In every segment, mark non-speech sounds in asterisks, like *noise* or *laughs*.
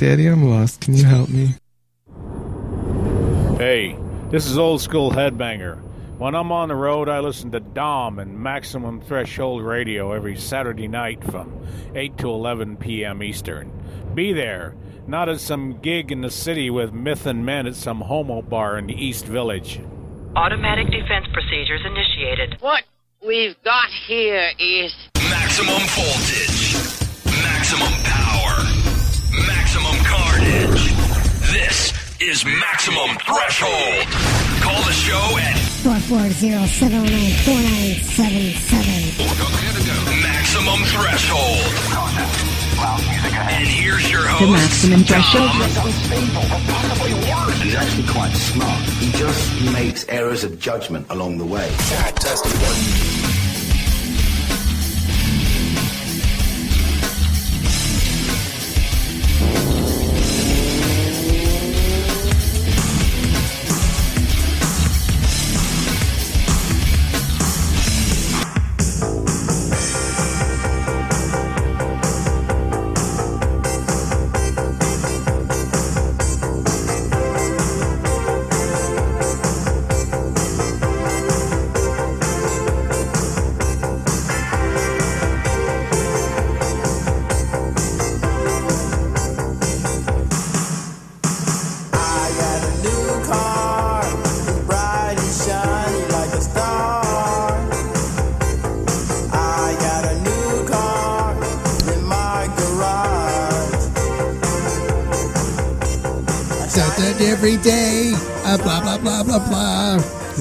Daddy, I'm lost. Can you help me? Hey, this is old school headbanger. When I'm on the road, I listen to Dom and Maximum Threshold Radio every Saturday night from 8 to 11 p.m. Eastern. Be there, not at some gig in the city with myth and men at some homo bar in the East Village. Automatic defense procedures initiated. What we've got here is maximum voltage, maximum This is Maximum Threshold. Call the show at 440-709-4977. Maximum Threshold. And here's your host. The maximum threshold. He's actually quite smart. He just makes errors of judgment along the way.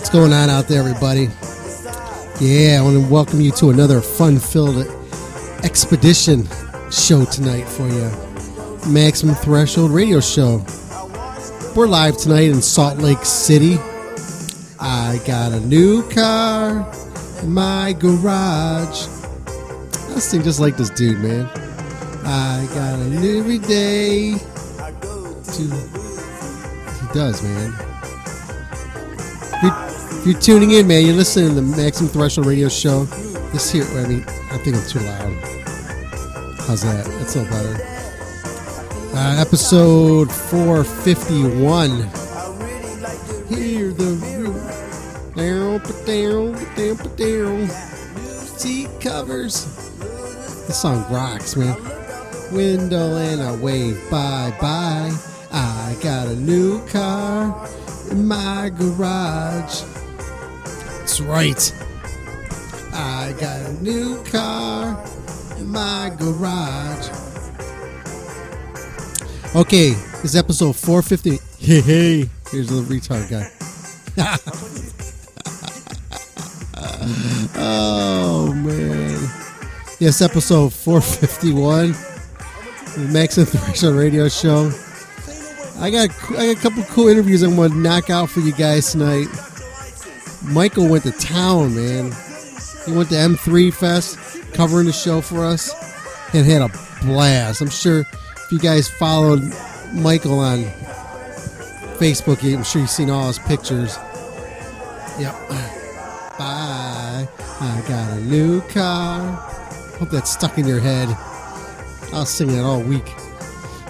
What's going on out there, everybody? Yeah, I want to welcome you to another fun filled expedition show tonight for you. Maximum Threshold Radio Show. We're live tonight in Salt Lake City. I got a new car in my garage. I sing just like this dude, man. I got a new day. To he does, man. If you're, tuning in, man, you're listening to the Maximum Threshold Radio Show. This here, I mean, I think I'm too loud. How's that? That's a little better. Uh, episode 451. Hear the down, down, down, down. Seat covers. This song rocks, man. Window and I wave bye bye. I got a new car in my garage. Right. I got a new car in my garage. Okay, this is episode 450. Hey, hey, here's a little retard guy. *laughs* oh, man. Yes, episode 451. The Max and Threshold Radio Show. I got I got a couple cool interviews I'm going to knock out for you guys tonight. Michael went to town, man. He went to M3 Fest, covering the show for us, and had a blast. I'm sure if you guys followed Michael on Facebook, I'm sure you've seen all his pictures. Yep. Bye. I got a new car. Hope that's stuck in your head. I'll sing that all week.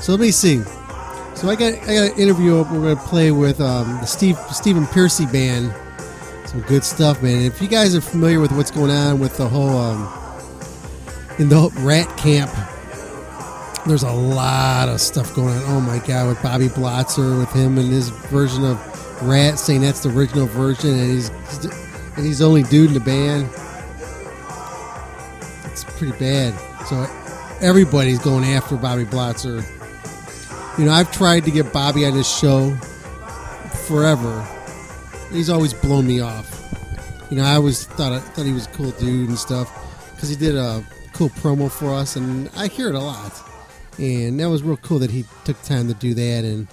So let me see. So I got I got an interview we're going to play with um, the Steve Stephen Pearcy band. Some good stuff, man. If you guys are familiar with what's going on with the whole um, in the Ratt camp, there's a lot of stuff going on. Oh my god, with Bobby Blotzer, with him and his version of Ratt, saying that's the original version, and he's and he's the only dude in the band. It's pretty bad. So everybody's going after Bobby Blotzer. You know, I've tried to get Bobby on this show forever. He's always blown me off. You know, I always thought I thought he was a cool dude and stuff because he did a cool promo for us, and I hear it a lot. And that was real cool that he took time to do that and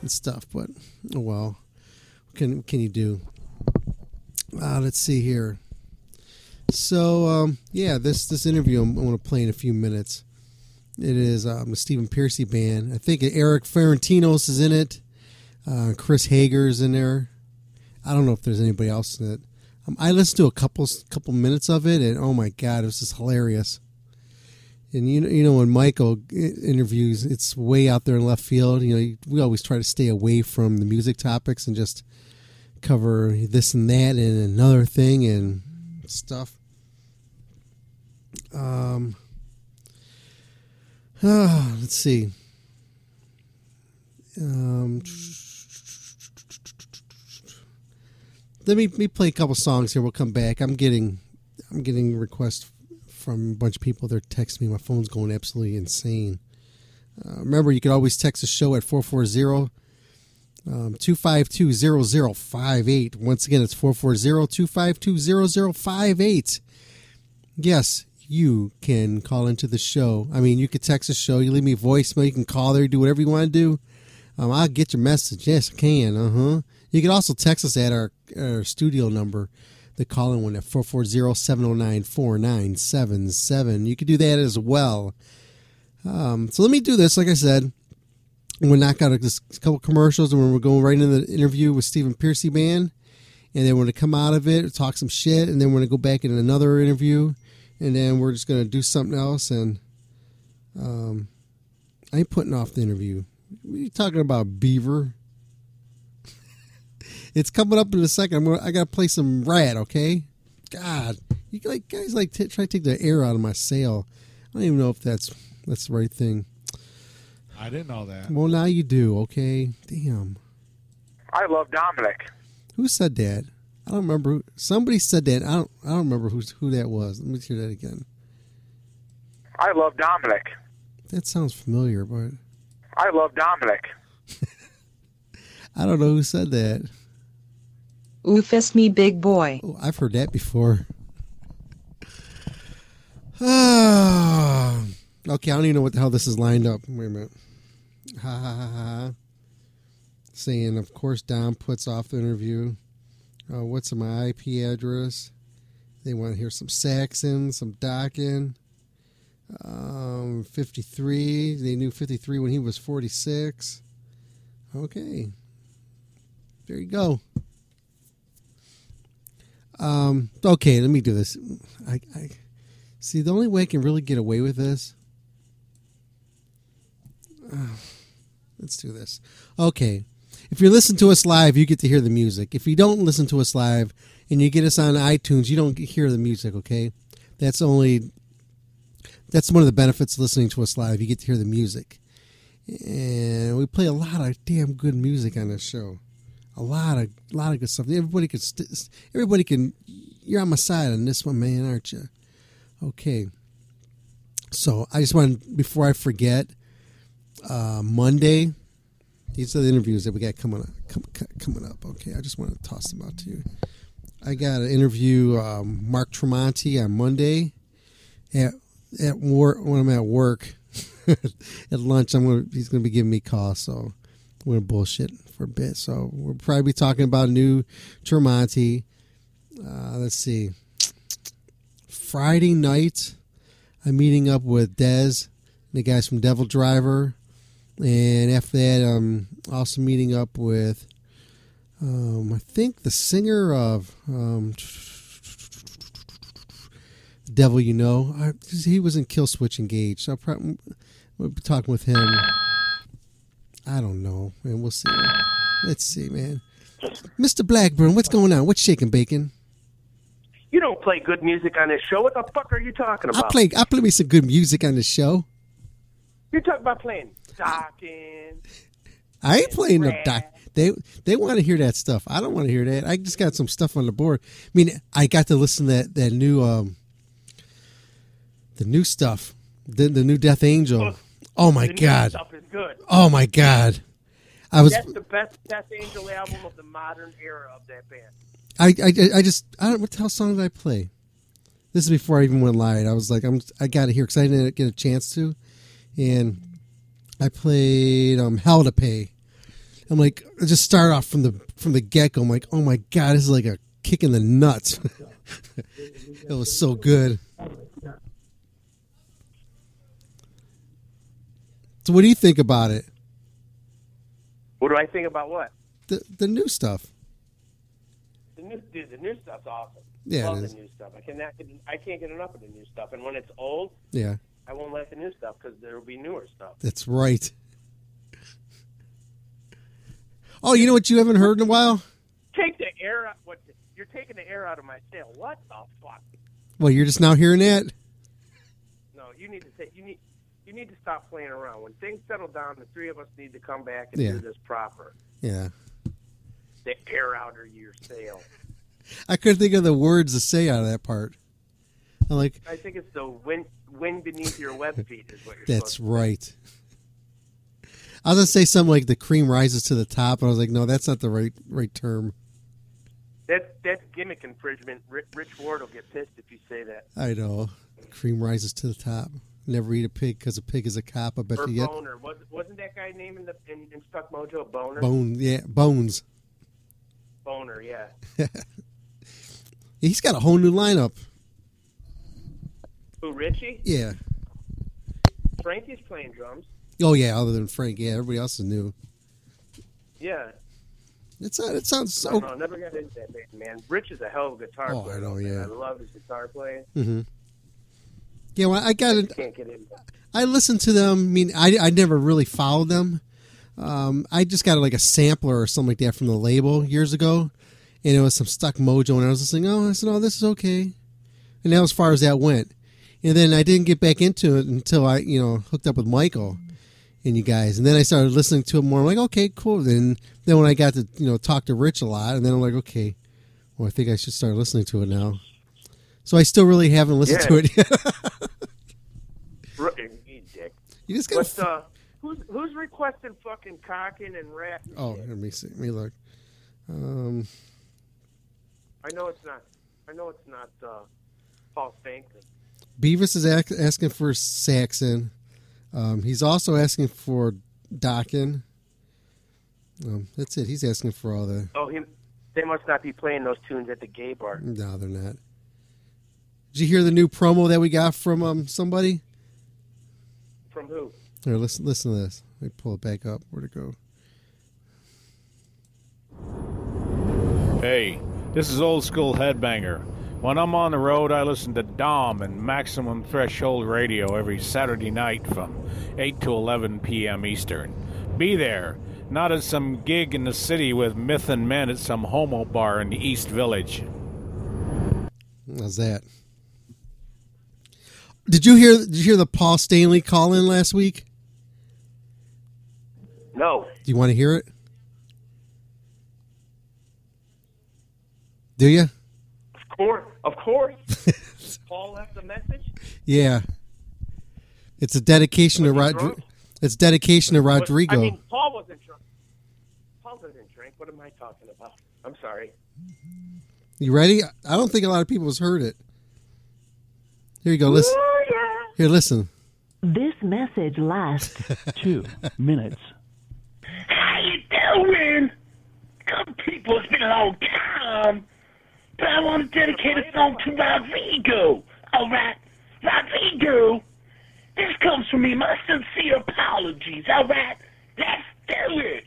and stuff. But oh well, what can what can you do? Uh, let's see here. So um, yeah, this this interview I'm, I'm going to play in a few minutes. It is um, the Stephen Pearcy band. I think Eric Ferentinos is in it. Uh, Chris Hager's in there. I don't know if there's anybody else in it. Um, I listened to a couple couple minutes of it, and oh my god, it was just hilarious. And you know, you know when Michael interviews, it's way out there in left field. You know, we always try to stay away from the music topics and just cover this and that and another thing and stuff. Um, *sighs* let's see. Um, let me, me play a couple songs here. We'll come back. I'm getting I'm getting requests from a bunch of people. They're texting me. My phone's going absolutely insane. Uh, remember, you can always text the show at 440 um, 252 0058. Once again, it's 440 252 0058. Yes, you can call into the show. I mean, you can text the show. You leave me a voicemail. You can call there, do whatever you want to do. Um, I'll get your message. Yes, I can. Uh huh. You can also text us at our, our studio number, the call in one at 440 709 4977. You can do that as well. Um, so let me do this. Like I said, we'll knock out a, a couple commercials and we're going right into the interview with Stephen Pearcy Band. And then we're going to come out of it, talk some shit, and then we're going to go back in another interview. And then we're just going to do something else. And um, I ain't putting off the interview. You talking about, Beaver? It's coming up in a second. I'm gonna, I got to play some Ratt, okay? God, you like guys like t- try to take the air out of my sail. I don't even know if that's that's the right thing. I didn't know that. Well, now you do, okay? Damn. I love Dominic. Who said that? I don't remember. Who, somebody said that. I don't. I don't remember who who that was. Let me hear that again. I love Dominic. That sounds familiar, but I love Dominic. *laughs* I don't know who said that. Oofus me big boy. Oh, I've heard that before. *sighs* Okay, I don't even know what the hell this is lined up. Wait a minute. Ha ha ha ha. Saying, of course, Dom puts off the interview. Uh, what's my IP address? They want to hear some Saxon, some Dokken. Um, 53. They knew 53 when he was 46. Okay. There you go. Um, okay, let me do this. I, I see the only way I can really get away with this. Uh, let's do this. Okay, if you listen to us live, you get to hear the music. If you don't listen to us live and you get us on iTunes, you don't hear the music. Okay, that's only that's one of the benefits of listening to us live. You get to hear the music, and we play a lot of damn good music on this show a lot of a lot of good stuff. Everybody can st- everybody can. You're on my side on this one, man, aren't you? Okay. So I just want before I forget, uh, Monday. These are the interviews that we got coming up. Com- coming up. Okay, I just want to toss them out to you. I got an interview um, Mark Tremonti on Monday at at work when I'm at work. *laughs* at lunch, I'm gonna he's gonna be giving me calls, so we're bullshit for a bit. So we'll probably be talking about new Tremonti. Uh, let's see. Friday night, I'm meeting up with Dez, the guys from DevilDriver, and after that, I'm also meeting up with, um, I think the singer of um, Devil You Know. I, he was in Killswitch Engage, so I'll probably we'll be talking with him. I don't know, and We'll see. Let's see, man. Mr. Blackburn, what's going on? What's shaking, bacon? You don't play good music on this show. What the fuck are you talking about? I play. I play me some good music on the show. You talk about playing Dokken. I ain't playing no doc. They they want to hear that stuff. I don't want to hear that. I just got some stuff on the board. I mean, I got to listen to that that new um the new stuff, the the new Death Angel. Oh my the god! Good. Oh my god! I was That's the best Death Angel album of the modern era of that band. I, I, I just I don't what the hell song did I play? This is before I even went live. I was like, I'm I got to hear because I didn't get a chance to, and I played um Hell to Pay. I'm like, I just start off from the from the get go. I'm like, oh my god, this is like a kick in the nuts. *laughs* it was so good. So, what do you think about it? What do I think about what? The the new stuff. The new, dude, the new stuff's awesome. Yeah, Love it the new stuff. I cannot, I can't get enough of the new stuff. And when it's old, Yeah. I won't like the new stuff because there will be newer stuff. That's right. *laughs* Oh, you know what you haven't heard in a while? Take the air out. What? You're taking the air out of my sail. What the fuck? Well, you're just now hearing that. No, you need to take. You need. Need to stop playing around. When things settle down, the three of us need to come back and Yeah. do this proper. Yeah, The air out of your sail. I couldn't think of the words to say out of that part. I'm like, I think it's the wind. Wind beneath your web *laughs* feet is what you're. that's supposed right. I was gonna say something like the cream rises to the top, and I was like, no, that's not the right right term. To. That's that's gimmick infringement. Rich, Rich Ward will get pissed if you say that. I know. Cream rises to the top. Never eat a pig because a pig is a cop. I bet or you Boner. Was, wasn't that guy named in the in, in Stuck Mojo Boner? bone. Yeah, bones. Boner. Yeah. *laughs* He's got a whole new lineup. Who? Richie? Yeah. Frankie's playing drums. Oh yeah. Other than Frank, yeah. Everybody else is new. Yeah. It's uh, it sounds I so. don't know. Never got into that band, man. Rich is a hell of a guitar Oh, I player. know, man. yeah. I love his guitar playing. hmm Yeah, well, I got it. Can't get it. I listened to them. I mean, I, I never really followed them. Um, I just got like a sampler or something like that from the label years ago, and it was some stuck mojo, and I was listening. Oh, I said, oh, this is okay, and that was as far as that went. And then I didn't get back into it until I, you know, hooked up with Michael and you guys, and then I started listening to it more. I'm like, okay, cool. Then then when I got to you know talk to Rich a lot, and then I'm like, okay, well, I think I should start listening to it now. So I still really haven't listened to it *laughs* yet. Dick. You just gotta But, uh, who's who's requesting fucking Dokken and Ratt? Oh, let me see. Let me look. Um, I know it's not. I know it's not uh, Paul Stankley. Beavis is ac- asking for Saxon. Um, he's also asking for Dokken. Um, that's it. He's asking for all the. Oh, he, they must not be playing those tunes at the gay bar. No, they're not. Did you hear the new promo that we got from um somebody? From who? Here, listen, listen to this. Let me pull it back up. Where'd it go? Hey, this is old school headbanger. When I'm on the road, I listen to Dom and Maximum Threshold Radio every Saturday night from 8 to 11 p.m. Eastern. Be there, not at some gig in the city with myth and men at some homo bar in the East Village. How's that? Did you hear? Did you hear the Paul Stanley call in last week? No. Do you want to hear it? Do you? Of course. Of course. *laughs* Paul left a message. Yeah. It's a dedication to Was he Rodrigo. It's dedication to Rodrigo. I mean, Paul wasn't drunk. Paul doesn't drink. What am I talking about? I'm sorry. you ready? I don't think a lot of people has heard it. Here you go. Listen. Here, listen. This message lasts *laughs* two minutes. How you doing? Good people, it's been a long time. But I want to dedicate a song to Rodrigo. Alright, Rodrigo, this comes from me. My sincere apologies. Alright, let's do it.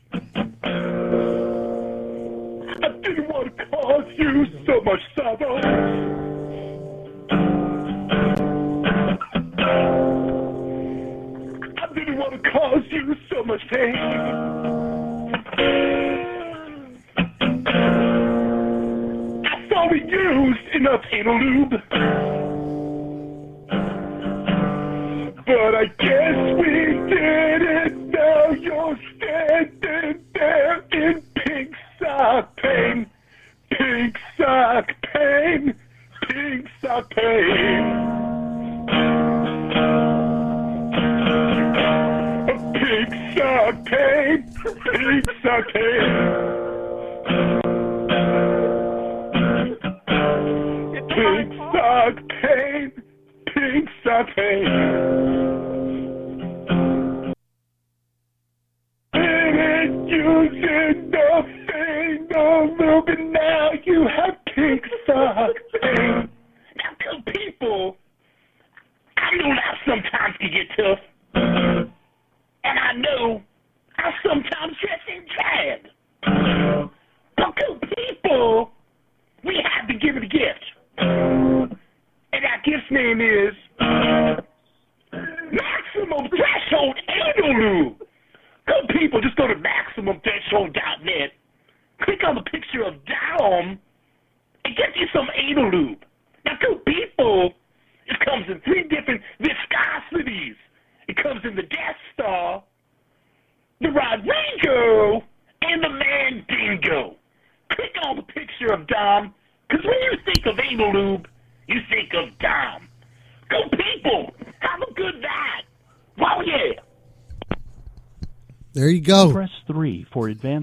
I didn't want to cause you so much sorrow. I didn't want to cause you so much pain. I thought we used enough anal lube. But I guess we didn't. Now you're standing there in pink sock pain. Pink sock pain. Pink sock pain. Pink sock pain. Pink sock pain. Sock pain.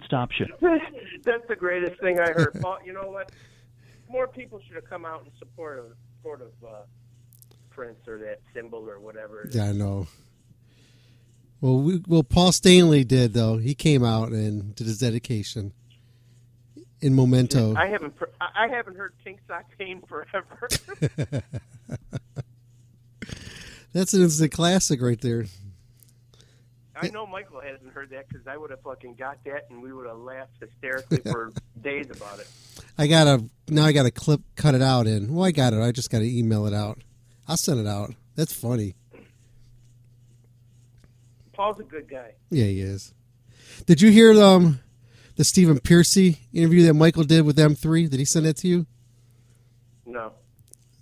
For advanced option. *laughs* That's the greatest thing I heard. Paul, you know what? More people should have come out in support of support of uh, Prince or that symbol or whatever. Yeah, I know. Well, we, well, Paul Stanley did though. He came out and did his dedication in Memento. I haven't pr- I I haven't heard Pink Sock Pain forever. *laughs* That's an instant classic right there. I know Michael hasn't heard that because I would have fucking got that and we would have laughed hysterically for *laughs* days about it. I gotta now. I gotta clip, cut it out, and well, I got it. I just gotta email it out. I'll send it out. That's funny. Paul's a good guy. Yeah, he is. Did you hear um the Stephen Pearcy interview that Michael did with M3? Did he send that to you? No.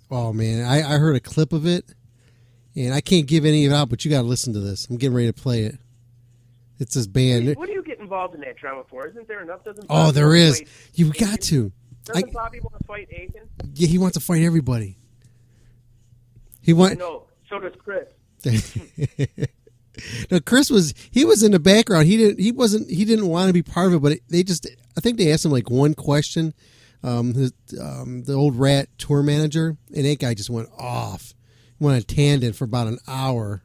Oh man, I, I heard a clip of it, and I can't give any of it out, but you got to listen to this. I'm getting ready to play it. It's this band. What do you get involved in that drama for? Isn't there enough? Doesn't Oh, Bobby there wanna is. You got to. Doesn't Bobby want to fight Aiken? yeah, he wants to fight everybody. He I want. know. So does Chris. *laughs* no, Chris was he was in the background. He didn't. He wasn't. He didn't want to be part of it. But it, they just. I think they asked him like one question. Um, his, um, the old Ratt tour manager, and that guy just went off. He went on a tangent for about an hour.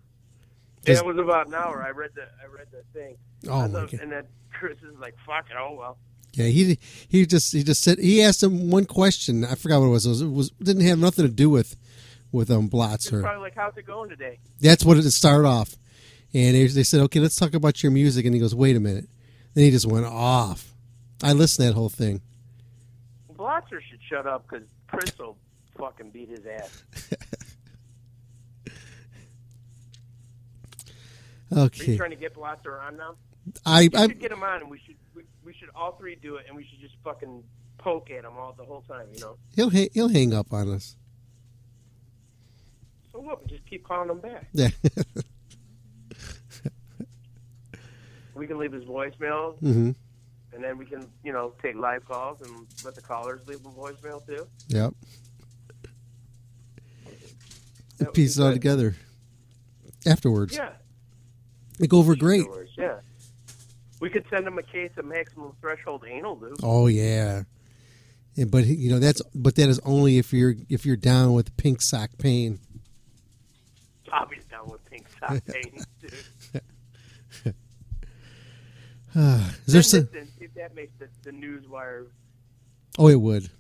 Yeah, it was about an hour. I read the I read the thing. Oh, my God. And then Chris is like, "Fuck it, oh well." Yeah, he he just he just said he asked him one question. I forgot what it was. It was, it was didn't have nothing to do with with um It's Blotzer. probably like, "How's it going today?" That's what it started off. And they, they said, okay, let's talk about your music. And he goes, wait a minute. Then he just went off. I listened to that whole thing. Blotzer should shut up because Chris will fucking beat his ass. *laughs* Are you Okay. trying to get Blotzer on now? I, I should get him on, and we should we, we should all three do it, and we should just fucking poke at him all the whole time. You know. he'll ha- he'll hang up on us. So what? We just keep calling him back. Yeah. *laughs* We can leave his voicemail, hmm and then we can, you know, take live calls and let the callers leave a voicemail too. Yep. That Piece it all together. Afterwards. Yeah. They go over great. Yeah. We could send him a case of maximum threshold anal lube. Oh yeah. Yeah, but you know that's but that is only if you're if you're down with pink sock pain. Bobby's down with pink sock *laughs* pain, dude. Uh, *sighs* is there some, if that makes the, the news wire Oh, it would.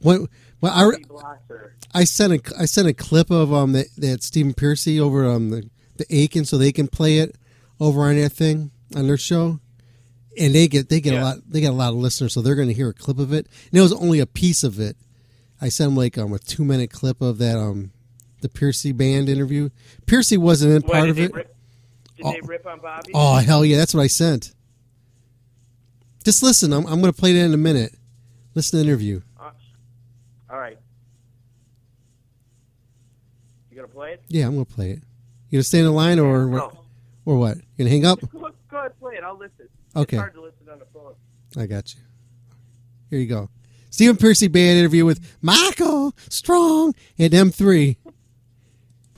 What? Well, I, I sent a I sent a clip of um that, that Stephen Pearcy over um the the Aiken so they can play it over on that thing on their show, and they get they get a lot they get a lot of listeners so they're going to hear a clip of it. And it was only a piece of it. I sent them like um a two minute clip of that um the Pearcy band interview. Pearcy wasn't in part of it. Rip, did Oh. they rip on Bobby? Oh hell yeah, that's what I sent. Just listen. I'm I'm going to play that in a minute. Listen to the interview. Uh, all right. You gonna play it? Yeah, I'm going to play it. You gonna stay in the line or No. Or what? You gonna hang up? *laughs* Go, go ahead, play it. I'll listen. Okay. It's hard to listen on the phone. I got you. Here you go. Stephen Pearcy band interview with Michael Strong at M3.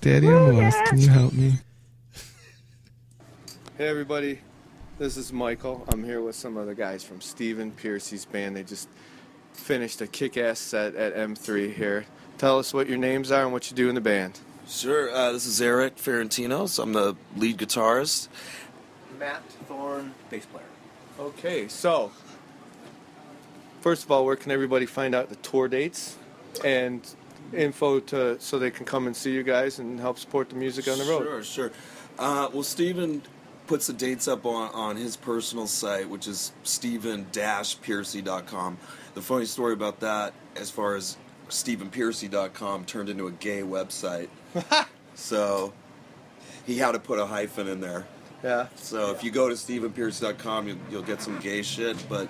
Daddy, I'm lost. Can you help me? Hey everybody, this is Michael. I'm here with some of the guys from Stephen Pearcy's band. They just finished a kick-ass set at M3 here. Tell us what your names are and what you do in the band. Sure. Uh, this is Eric Ferentinos. I'm the lead guitarist. Matt Thorne, bass player. Okay, so first of all, where can everybody find out the tour dates and info to so they can come and see you guys and help support the music on the road? Sure, sure. Uh, well, Steven puts the dates up on, on his personal site, which is stephen-pearcy.com. The funny story about that, as far as stephenpearcy.com turned into a gay website. *laughs* so he had to put a hyphen in there. Yeah. So if you go to stephenpearcy.com, you'll, you'll get some gay shit. But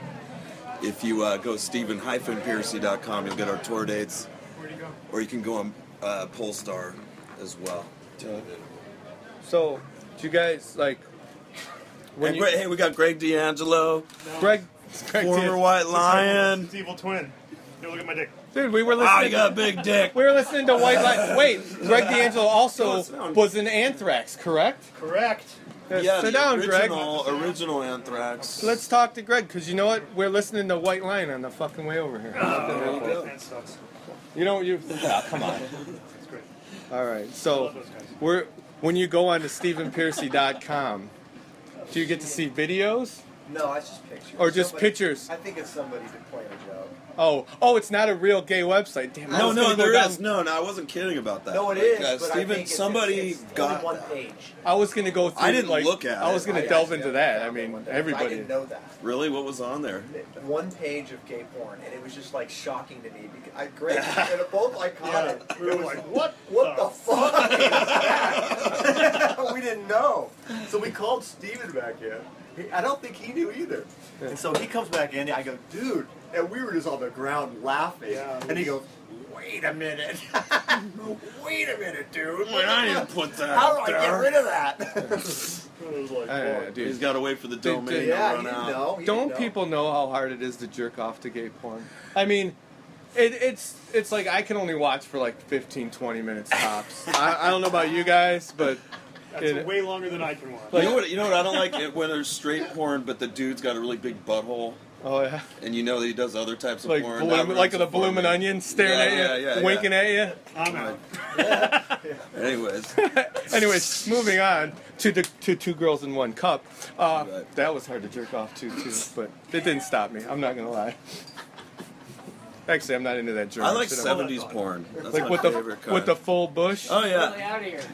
if you uh, go stephen-pearcy.com, you'll get our tour dates. Where'd you go? Or you can go on uh, Pollstar as well. So, do you guys like? When And you, Greg- hey, we got Greg D'Angelo, Greg, Greg former D'Angelo. White Lion. It's evil twin. Here, look at my dick. Dude, we were ah, Wow, listening. you got a big dick. We were listening to White Lion. Wait, Greg D'Angelo also was in Anthrax, correct? Correct. Yes, Yeah, sit the down, Greg. original, original Anthrax. Let's talk to Greg, because you know what? We're listening to White Lion on the fucking way over here. Ah, that sucks. You know you? Yeah, come on. *laughs* That's great. All right, so we're when you go on to StephenPearcy.com, do you get to see videos? No, it's just pictures. Or just Somebody- pictures? I think it's somebody to play a joke. Oh, oh, it's not a real gay website. Damn, I No, no, gonna there down- is. No, no, I wasn't kidding about that. No, it Like, is, uh, but I Steven, think it's, somebody it's, it's got only one that. page. I was gonna go through. I didn't like, look at I was gonna I delve actually into that. I mean, everybody. I didn't know that. Really, what was on there? One page of gay porn, and it was just like shocking to me. Because I, Greg and both I caught it. We were like, *laughs* what? What the *laughs* fuck is that? *laughs* we didn't know. So we called Steven back in. He, I don't think he knew either. And so he comes back in, and I go, dude. And we were just on the ground laughing. Yeah, it and he goes, wait a minute. *laughs* wait a minute, dude. Wait, I didn't put that How do up I get rid of that? *laughs* Like, Uh, dude, He's got to wait for the domain dude, yeah, to he run out. know. Don't know. people know how hard it is to jerk off to gay porn? I mean, it, it's it's like I can only watch for like 15, 20 minutes tops. *laughs* I, I don't know about you guys, but That's it- way longer than I can watch. you know what? You know what? I don't like it when there's straight porn, but the dude's got a really big butthole, oh yeah, and you know that he does other types of like porn. bloom, like ruins the blooming onion staring Yeah, at you, yeah, yeah, yeah. winking at you. I'm out. *laughs* Anyways, *laughs* Anyways, moving on to the to two girls in one cup. Uh, Right. That was hard to jerk off to too, but it didn't stop me. I'm not gonna lie. Actually, I'm not into that German I like shit. I'm- '70s porn. That's like my with the kind. with the full bush. oh yeah, out.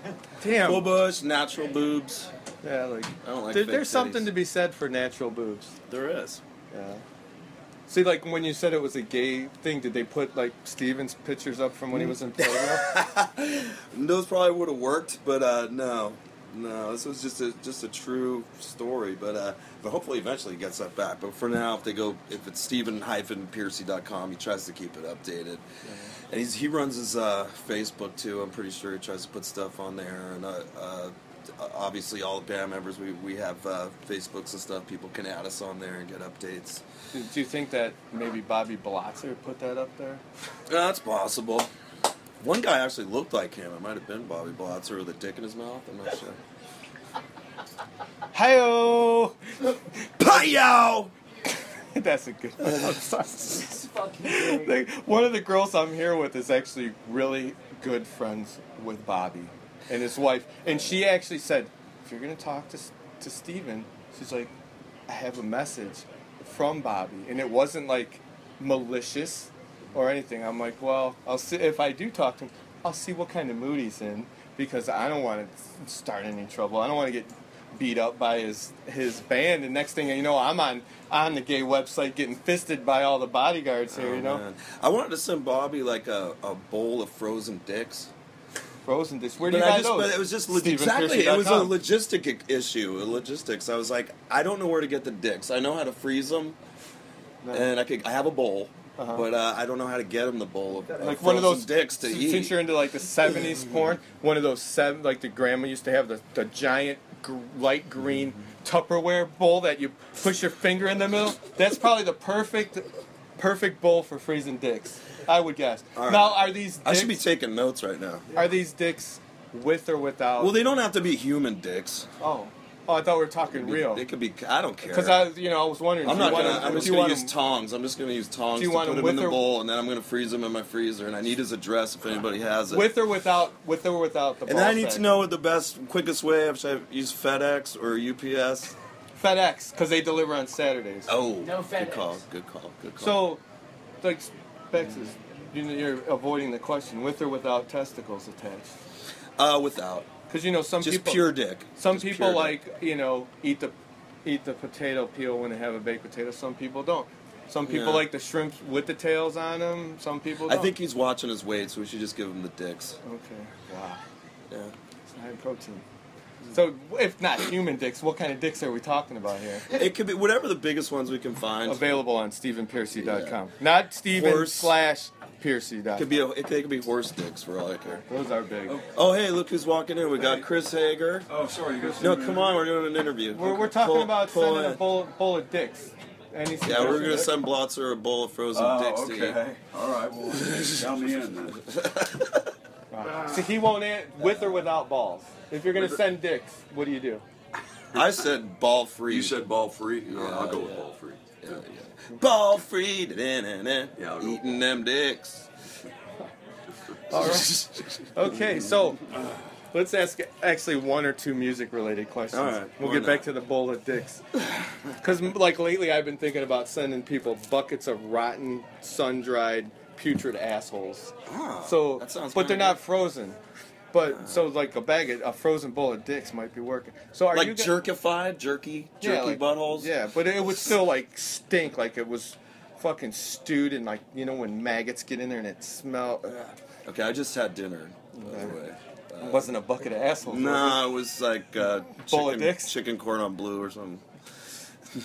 Damn. full bush, natural boobs. Yeah, like, I don't like there- fake there's something to be said for natural boobs. There is. Yeah. See, like when you said it was a gay thing, did they put like Steven's pictures up from when he was in Playboy? *laughs* Those probably would have worked, but uh, no, no. This was just a just a true story. But uh, but hopefully eventually he gets that back. But for now, if they go, if it's Steven Stephen-Pearcy.com, he tries to keep it updated. And he's, he runs his uh, Facebook too. I'm pretty sure he tries to put stuff on there. And uh, uh, obviously, all the band members, we we have uh, Facebooks and stuff. People can add us on there and get updates. do, do you think that maybe Bobby Blotzer put that up there? That's possible. One guy actually looked like him. It might have been Bobby Blotzer with a dick in his mouth. I'm not sure. Hi-oh! Payo! *laughs* That's a good one. I'm sorry. Like, one of the girls I'm here with is actually really good friends with Bobby and his wife. And she actually said, if you're going to talk to, to Steven, she's like, I have a message from Bobby. And it wasn't like malicious or anything. I'm like, well, I'll see if I do talk to him, I'll see what kind of mood he's in because I don't want to start any trouble. I don't want to get beat up by his his band and next thing you know I'm on on the gay website getting fisted by all the bodyguards here, oh, you know. Oh, Man. I wanted to send Bobby like a, a bowl of frozen dicks. Frozen dicks. Where do But you I just, but it was just exactly. It was a logistic issue, a logistics. I was like, I don't know where to get the dicks. I know how to freeze them, and I could. I have a bowl, Uh-huh. but uh, I don't know how to get them the bowl of, like one of those dicks to since eat. Since you're into like the '70s porn, one of those seven like the grandma used to have the, the giant gr- light green Tupperware bowl that you push your finger in the middle. That's probably the perfect perfect bowl for freezing dicks. I would guess. All right. Now, are these dicks, I should be taking notes right now. are these dicks with or without? Well, they don't have to be human dicks. oh, oh, I thought we were talking real. They could be. I don't care. Because I, you know, I was wondering. I'm do you not want gonna. them- I'm just gonna use them- tongs. I'm just gonna use tongs you to put them them in with the or- bowl, and then I'm gonna freeze them in my freezer. And I need his address if anybody has it. with or without, with or without the. and then I need sack. to know the best, quickest way. Should I use FedEx or UPS? FedEx because they deliver on Saturdays. Oh, No FedEx. good call. Good call. Good call. So, like, Bex is, you're avoiding the question with or without testicles attached. uh, without Because you know some just people, pure dick. some Just people pure dick. like you know eat the eat the potato peel when they have a baked potato. Some people don't. Some people Yeah. like the shrimp with the tails on them. Some people. I Don't. think he's watching his weight, so we should just give him the dicks. Okay. Wow. Yeah. It's high protein. So, if not human dicks, what kind of dicks are we talking about here? It could be whatever the biggest ones we can find. Available on StephenPearcy.com. Not Steven Horse. slash Pearcy. dot- Could be a, it could be horse dicks for all I care. Those are big. Oh, oh hey, look who's walking in. We got Chris Hager. Oh, sorry. You guys No, come uh, on, we're doing an interview. We're, we're talking Pull- about pull sending in. a bowl, bowl of dicks. Any Yeah, we're gonna suggestions? send Blotzer a bowl of frozen Oh, dicks to you. okay. All right. Well, *laughs* count me in then. *laughs* See, he won't an- with or without balls. If you're gonna send dicks, what do you do? I said ball free. You said ball free. Yeah, I'll go with ball free. Yeah, yeah. Ball free, da-da-da-da. eating them dicks. *laughs* All right. Okay, so let's ask actually one or two music related questions. All right, we'll why get back to the bowl of dicks. Because like lately, I've been thinking about sending people buckets of rotten, sun dried, putrid assholes. Ah, so, that sounds but they're kinda not frozen. But so like a bag of a frozen bowl of dicks might be working. So are like you jerkified, jerky, jerky yeah, like, buttholes. Yeah, but it would still like stink like it was fucking stewed and like you know when maggots get in there and it smell. Ugh. Okay, I just had dinner. By the way. It wasn't a bucket of assholes. No, it was like uh, Bowl of chicken, dicks? chicken cordon bleu or something. *laughs*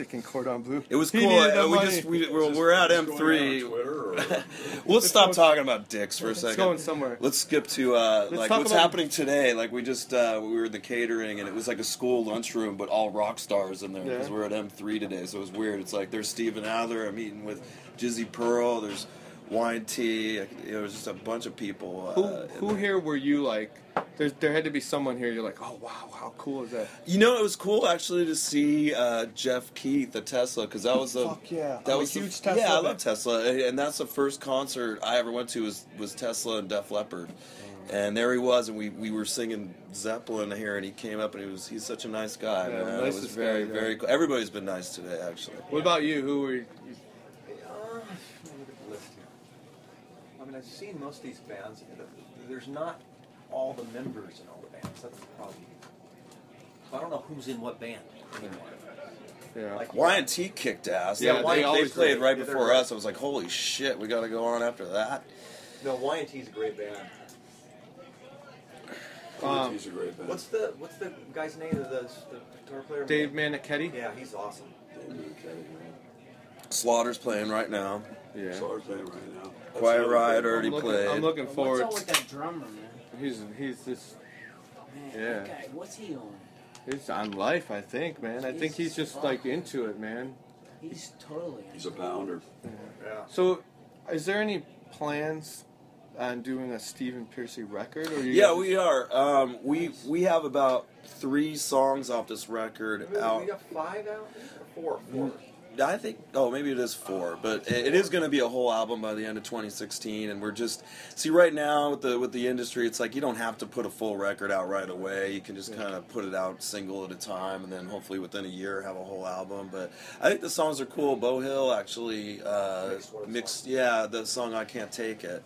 it? Chicken cordon bleu. It was cool. Uh, we money. just we, we're, we're at M3. Let's *laughs* stop talking about dicks for a It's second. going somewhere. Let's skip to uh, Let's like what's about- happening today. Like we just uh, we were in the catering and it was like a school lunchroom, but all rock stars in there because Yeah. we're at M3 today. So it was weird. It's like there's Steven Adler. I'm eating with Jizzy Pearl. There's Y&T. You know, there's just a bunch of people. Who Uh, who here were you like? There there had to be someone here. You're like, oh wow, how cool is that? You know, it was cool actually to see uh, Jeff Keith at Tesla because that was the Fuck yeah. that I'm a was the- huge Tesla Yeah, I love Tesla, and that's the first concert I ever went to was was Tesla and Def Leppard, and there he was, and we, we were singing Zeppelin here, and he came up and he was he's such a nice guy, Yeah, man. It was very guy, yeah. very cool. Everybody's been nice today, actually. What about you? Who were you? I mean, I've seen most of these bands. There's not all the members in all the bands. That's the problem. I don't know who's in what band anymore. Yeah. Like, Y&T kicked ass. Yeah, they, they, they played right Yeah, before great. us. I was like, holy shit, we got to go on after that. No, Y&T's a great band. Um, He's a great band. What's the What's the guy's name? The, the, the guitar player. Dave Meniketti? Yeah, he's awesome. Slaughter's playing right now. Yeah. Slaughter's playing right now. That's Quiet another Riot already I'm looking, played. I'm looking forward. What's up with that drummer, man? He's he's just Man, Yeah. guy, what's he on? he's on life. I think, man. I think he's just like into it, man. He's totally. He's a pounder. Yeah. So, is there any plans on doing a Stephen Pearcy record? Or you Yeah, guys- we are. Um, we we have about three songs off this record We, out. we got five out. Or four. Four. I think. Oh, maybe it is four, but it, it is going to be a whole album by the end of 2016. And we're just see right now with the with the industry, it's like you don't have to put a full record out right away. You can just kind of put it out single at a time, and then hopefully within a year have a whole album. But I think the songs are cool. Beau Hill actually uh, mixed. Yeah, the song "I Can't Take It."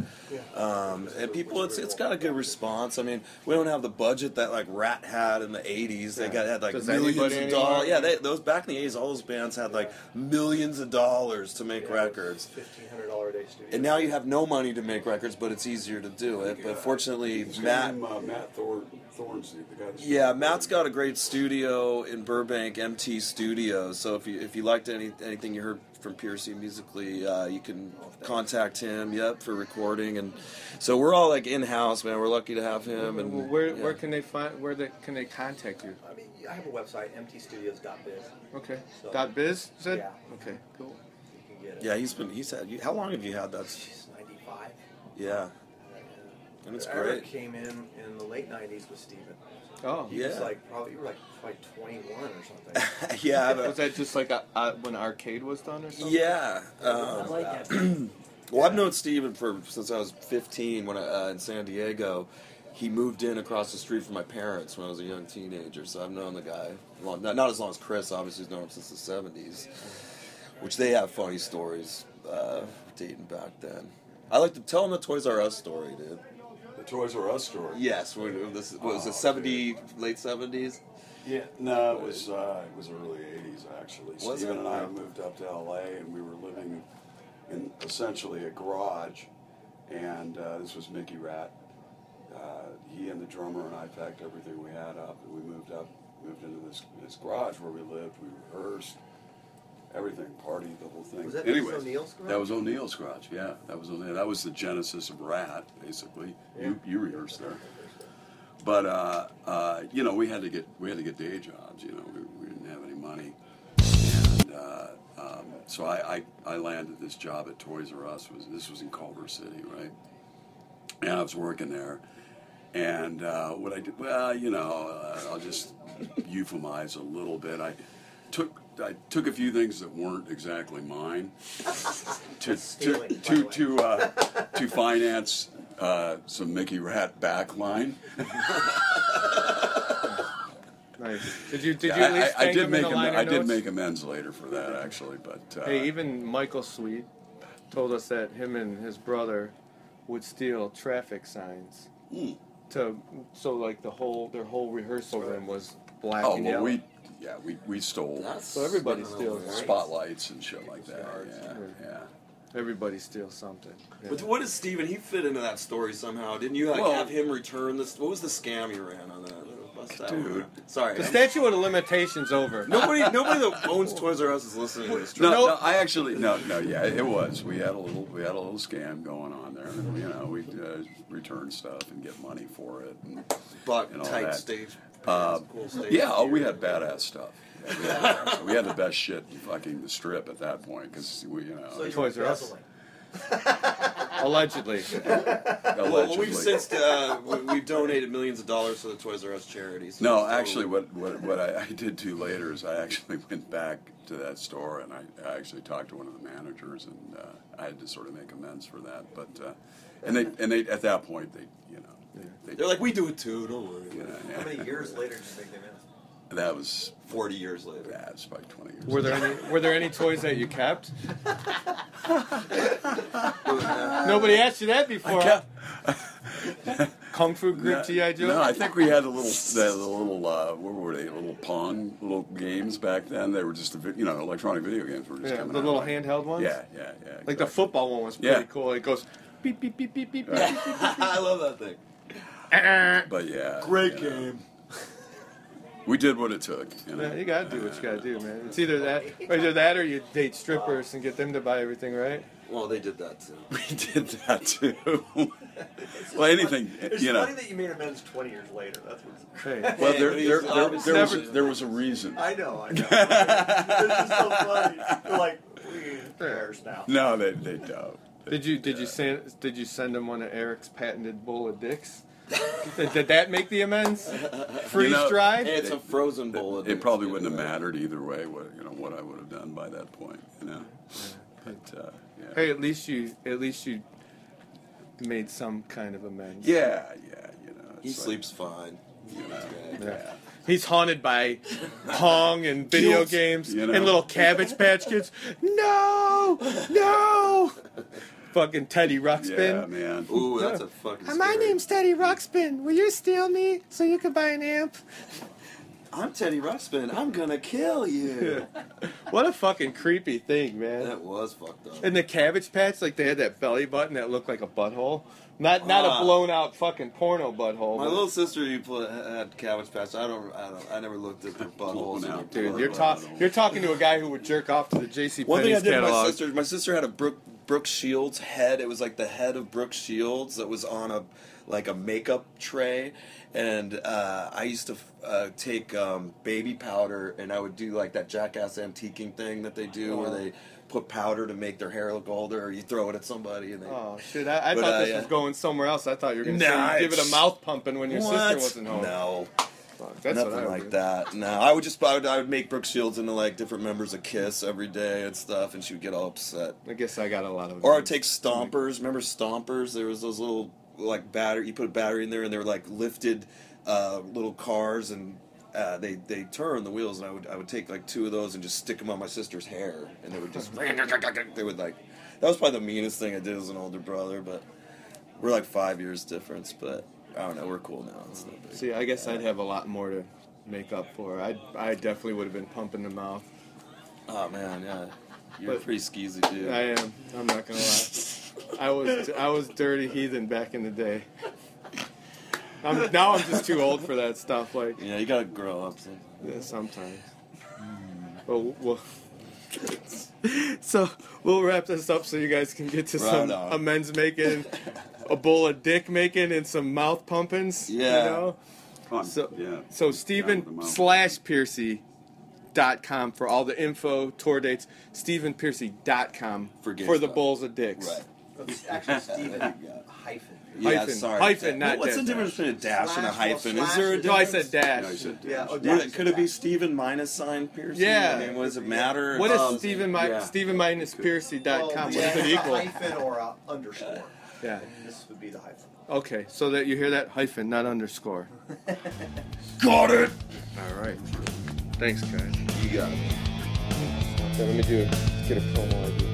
Um, and people, it's it's got a good response. I mean, we don't have the budget that like Ratt had in the '80s. They got had like Does millions of dollars. Yeah, they, those back in the '80s, all those bands had like millions of dollars to make records. Fifteen hundred dollar a day studio. And now you have no money to make records, but it's easier to do it. But fortunately, Matt. name, uh, Matt Thor- Thorns, the guy Yeah, Matt's got a great studio in Burbank, MT Studios. So if you if you liked any anything you heard from Pearcy musically, uh, you can contact him. Yep, for recording. And so we're all like in house, man. We're lucky to have him. Well, And where yeah. where can they find where they can they contact you? I mean, I have a website, mtstudios.biz. Okay. So- Dot biz said. Yeah. Okay. Cool. You can get it. Yeah, he's been he's had. How long have you had that? She's 95. Yeah, and it's Eric great. came in in the late 90s with Steven. Oh. He was Yeah. like, probably, you were like, probably 21 or something. *laughs* yeah, *laughs* Was that just like a, uh, when Arcade was done or something? Yeah. I Um, like that. *clears throat* well, I've known Steven for since I was 15 when I, uh, in San Diego. He moved in across the street from my parents when I was a young teenager, so I've known the guy long, not, not as long as Chris. Obviously, he's known him since the 70s, which they have funny stories uh, dating back then. I like to tell him the Toys R Us story, dude. The Toys R Us story. Yes, when, this what was Oh, it 70 late 70s? Yeah, no, it was uh, it was early '80s actually. Was Stephen it? and I moved up to LA, and we were living in essentially a garage. And uh, this was Mickey Ratt. Uh, he and the drummer and I packed everything we had up, and we moved up, moved into this this garage where we lived. We rehearsed, everything, party, the whole thing. Was that anyway, O'Neill's garage? That was O'Neill's garage. Yeah, that was O'Neill. That was the genesis of Ratt, basically. You you rehearsed there. But uh, uh, you know, we had to get we had to get day jobs. You know, we, we didn't have any money, and uh, um, so I, I I landed this job at Toys R Us. Was this was in Culver City, right? And I was working there, and uh, what I did, well, you know, uh, I'll just *laughs* euphemize a little bit. I took I took a few things that weren't exactly mine *laughs* to to stealing, by to to, uh, to finance uh, some Mickey Ratt backline. *laughs* Nice. Did you did you at least I, I thank did him make the am- liner I did notes? make amends later for that actually, but uh, Hey, even Michael Sweet told us that him and his brother would steal traffic signs Hmm. to so like the whole their whole rehearsal room was black oh and well, yellow. we yeah we we stole so everybody steals spotlights and shit like that. Yeah, yeah. Everybody steals something. Yeah. But what does Steven, he fit into that story somehow. Didn't you like Well- have him return this? What was the scam you ran on that? Bust that one Dude. out. Sorry. The I'm- statute of limitations over. Nobody, *laughs* nobody that owns Toys R Us is listening to this. No, trust no, I actually no, no, yeah, it was. We had a little, we had a little scam going on there. And, you know, we uh, return stuff and get money for it. And, Bought and all tight that. stage Uh, pants, cool stage yeah, oh, we had badass stuff. Yeah, we, had, we had the best shit in fucking the strip at that point because we, you know, So Toys R Us. embezzling. *laughs* Allegedly. Well, we've since uh, we, we've donated millions of dollars to the Toys R Us charities. No, So- actually, what what, what I, I did do later is I actually *laughs* went back to that store and I, I actually talked to one of the managers and uh, I had to sort of make amends for that. But uh, and they and they at that point they you know they, they're like, we do it too. Don't worry. you know, How many years later did you make them in? that was Forty years later. yeah, it's about twenty years. Were there any were there any toys that you kept? Nobody asked you that before. huh? Kung Fu Grip No, G.I. Joe? No, I think we had a little, the, the little, uh, what were they? Little Pong, little games back then. They were just, a, you know, electronic video games were just yeah, coming the out. little handheld ones? Yeah, yeah, yeah. Like the football one was pretty Yeah. cool. It goes beep beep beep beep beep beep. Right. beep, beep, beep, beep. I love that thing. Uh-uh. But yeah, Great you know, game. *laughs* we did what it took. You know? Yeah, you gotta do what you gotta do, man. It's either that, or either that, or you date strippers and get them to buy everything, right? Well, they did that too. *laughs* We did that too. *laughs* well, anything, It's you know. funny that you made amends 20 years later. That's what's Hey. Well, there, Hey, there, there, there, was a, there was a reason. I know, I know. it's just so funny. They're like, we cares now. No, they, they don't. Did you did you send did you send him one of Eric's patented bowl of dicks? Did, did that make the amends? *laughs* Freeze know, dried? Hey, it's a frozen bowl. of It probably wouldn't have mattered either way. What you know, what I would have done by that point. You know, but uh, yeah. Hey, at least you at least you made some kind of amends. Yeah, yeah, you know. He like, sleeps fine. You know, Yeah. He's haunted by Pong and *laughs* video Guilt, games you know? and little Cabbage Patch Kids. No, no. *laughs* Fucking Teddy Ruxpin. Yeah, man. Ooh, that's a fucking. Hi, my scary- name's Teddy Ruxpin. Will you steal me so you can buy an amp? I'm Teddy Ruxpin. I'm gonna kill you. *laughs* What a fucking creepy thing, man. That was fucked up. And the Cabbage Patch, like they had that belly button that looked like a butthole. Not not Ah. a blown out fucking porno butthole. My but- little sister, you put had cabbage patch. I don't, I don't, I never looked at their *laughs* buttholes. Out. their Dude, you're butt. talking you're talking to a guy who would jerk off to the J.C. One thing I did with my sister, my sister had a Brooke, Brooke Shields head. It was like the head of Brooke Shields that was on a like a makeup tray, and uh, I used to uh, take um, baby powder and I would do like that jackass antiquing thing that they do, where they put powder to make their hair look older, or you throw it at somebody and they. Oh shit! I, I thought uh, this yeah. was going somewhere else. I thought you were gonna Nah, say give it a mouth pumping when your What? sister wasn't home. No, Fuck, that's nothing what I would like do. that. No, I would just I would, I would make Brooke Shields into like different members of Kiss every day and stuff, and she would get all upset. I guess I got a lot of. Or I'd take stompers. Remember stompers? There was those little like battery. You put a battery in there, and they were like lifted uh, little cars, and uh, they they turn the wheels. And I would I would take like two of those and just stick them on my sister's hair, and they would just *laughs* they would like. That was probably the meanest thing I did as an older brother, but we're like five years difference. But I don't know. We're cool now. No. See, I guess I'd have a lot more to make up for. I I definitely would have been pumping the mouth. Oh man, yeah. You're a But- pretty skeezy dude. I am. I'm not gonna lie. I was I was dirty heathen back in the day. I'm, now I'm just too old for that stuff. Like Yeah, you gotta grow up. So. yeah, sometimes. But well, *laughs* so we'll wrap this up so you guys can get to Right some on. amends making, a bowl of dick making, and some mouth pumpings. Yeah. You know? Fun. So, yeah. so Stephen slash Pearcy dot com for all the info, tour dates, StephenPearcy.com for, For for the GameStop. bowls of dicks. Right. Actually *laughs* Stephen hyphen. Yeah, Hyphen. sorry. Hyphen, not What's the dash. difference between a dash and a hyphen? well, Is there a difference? No, I said dash. No, you said Yeah, oh, dash it, could it be Stephen minus sign Pearcy? Yeah. I mean, what does it matter? What is Um, Stephen mi- yeah. Stephen minus Pearcy.com? Well, What yeah, does it it's a equal? hyphen or a underscore. Yeah. And this would be the hyphen. Okay, so that you hear that hyphen, not underscore. *laughs* Got it. All right. Thanks, guys. You got it. Okay, let me do get a promo ID.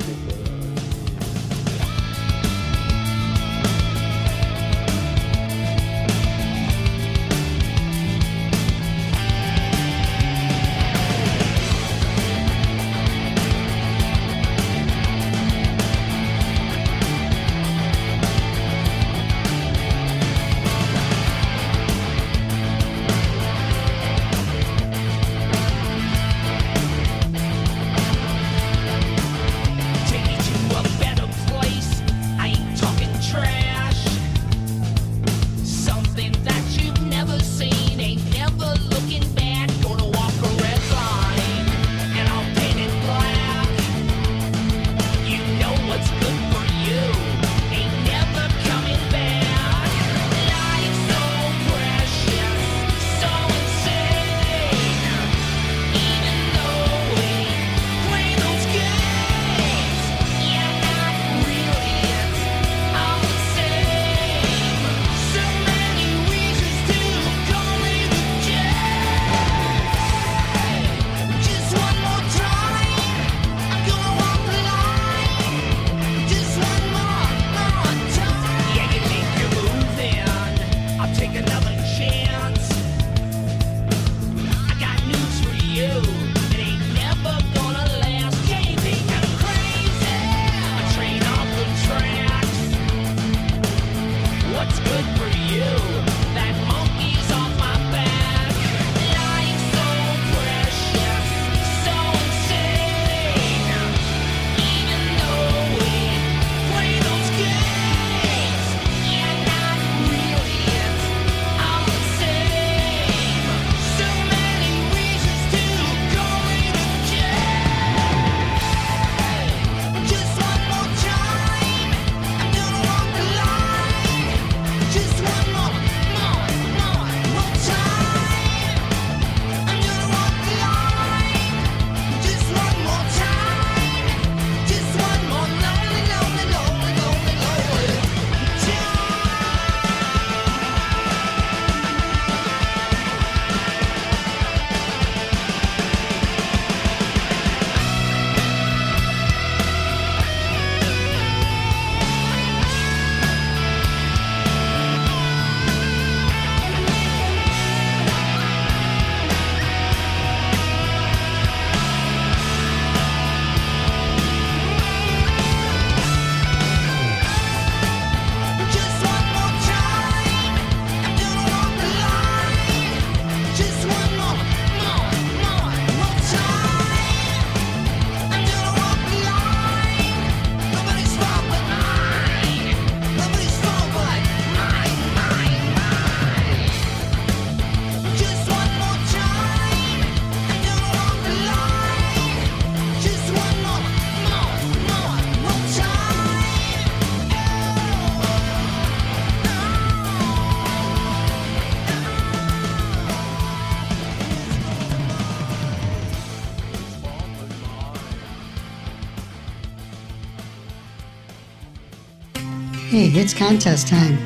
It's contest time.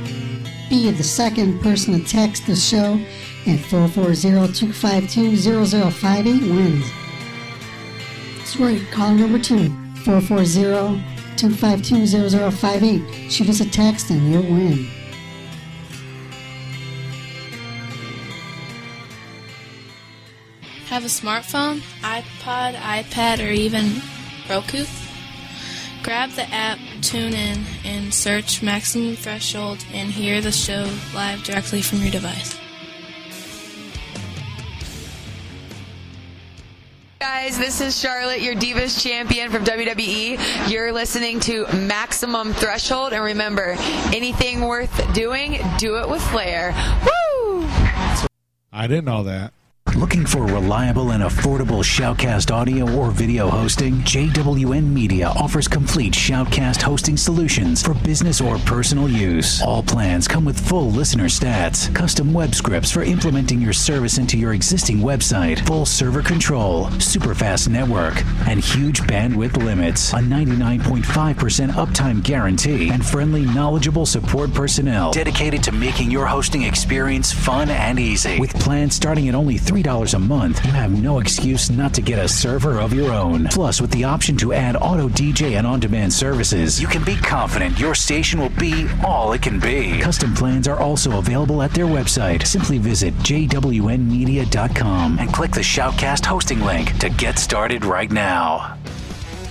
Be the second person to text the show at 440-252-0058 wins. That's right, call number two, 440-252-0058. Shoot us a text and you'll win. Have a smartphone, iPod, iPad, or even Roku? Grab the app, tune in, and search Maximum Threshold and hear the show live directly from your device. Guys, this is Charlotte, your Divas champion from WWE. You're listening to Maximum Threshold, and remember, anything worth doing, do it with flair. Woo! I didn't know that. Looking for reliable and affordable Shoutcast audio or video hosting? JWN Media offers complete Shoutcast hosting solutions for business or personal use. All plans come with full listener stats, custom web scripts for implementing your service into your existing website, full server control, super fast network, and huge bandwidth limits. A 99.5% uptime guarantee and friendly, knowledgeable support personnel dedicated to making your hosting experience fun and easy. With plans starting at only $3 a month, you have no excuse not to get a server of your own. Plus, with the option to add auto DJ and on demand services, you can be confident your station will be all it can be. Custom plans are also available at their website. Simply visit jwnmedia.com and click the Shoutcast hosting link to get started right now.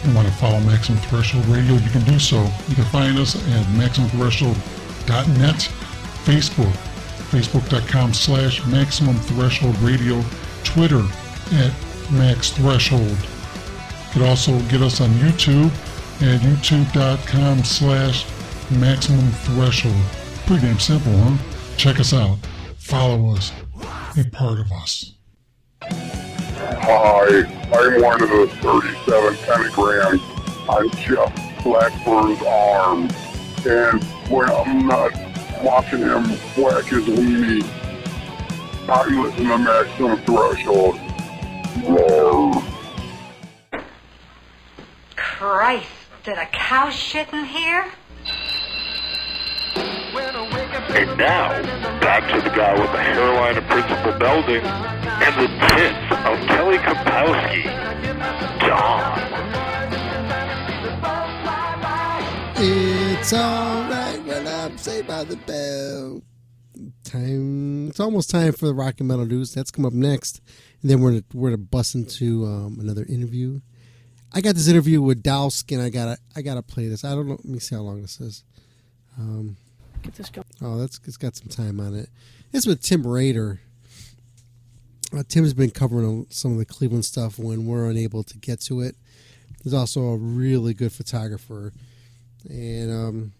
you want to follow Maximum Threshold Radio, you can do so. You can find us at MaximumThreshold.net, Facebook, Facebook.com slash Maximum Threshold Radio, Twitter at Max Threshold. You can also get us on YouTube at YouTube.com slash Maximum Threshold. Pretty damn simple, huh? Check us out. Follow us. Be part of us. Hi, I'm one of the 37 pentagrams on Jeff Blackburn's arm. And when I'm not watching him whack his weenie, I listen to Maximum Threshold. Roar. Christ, did a cow shit in here? And now, back to the guy with the hairline of Principal Belding and the tits of Kelly Kapowski, John. It's alright when I'm saved by the bell. Time. It's almost time for the rock and metal news. That's come up next, and then we're gonna, we're gonna bust into um, another interview. I got this interview with Dowskin. I gotta I gotta play this. I don't know. Let me see how long this is. Um, Get this going. Oh, that's it's got some time on it. It's with Tim Rader. Uh, Tim's been covering some of the Cleveland stuff when we're unable to get to it. He's also a really good photographer, and um,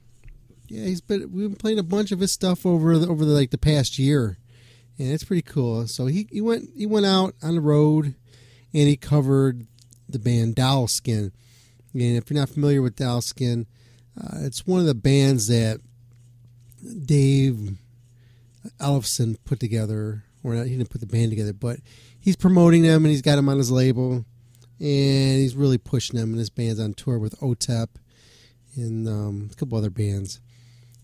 yeah, he's been we've been playing a bunch of his stuff over the, over the like the past year, and it's pretty cool. So he, he went he went out on the road, and he covered the band Dowskin. And if you're not familiar with Dowskin, uh, it's one of the bands that Dave Ellefson put together, or not, he didn't put the band together, but he's promoting them and he's got them on his label, and he's really pushing them. And his band's on tour with OTEP and um, a couple other bands.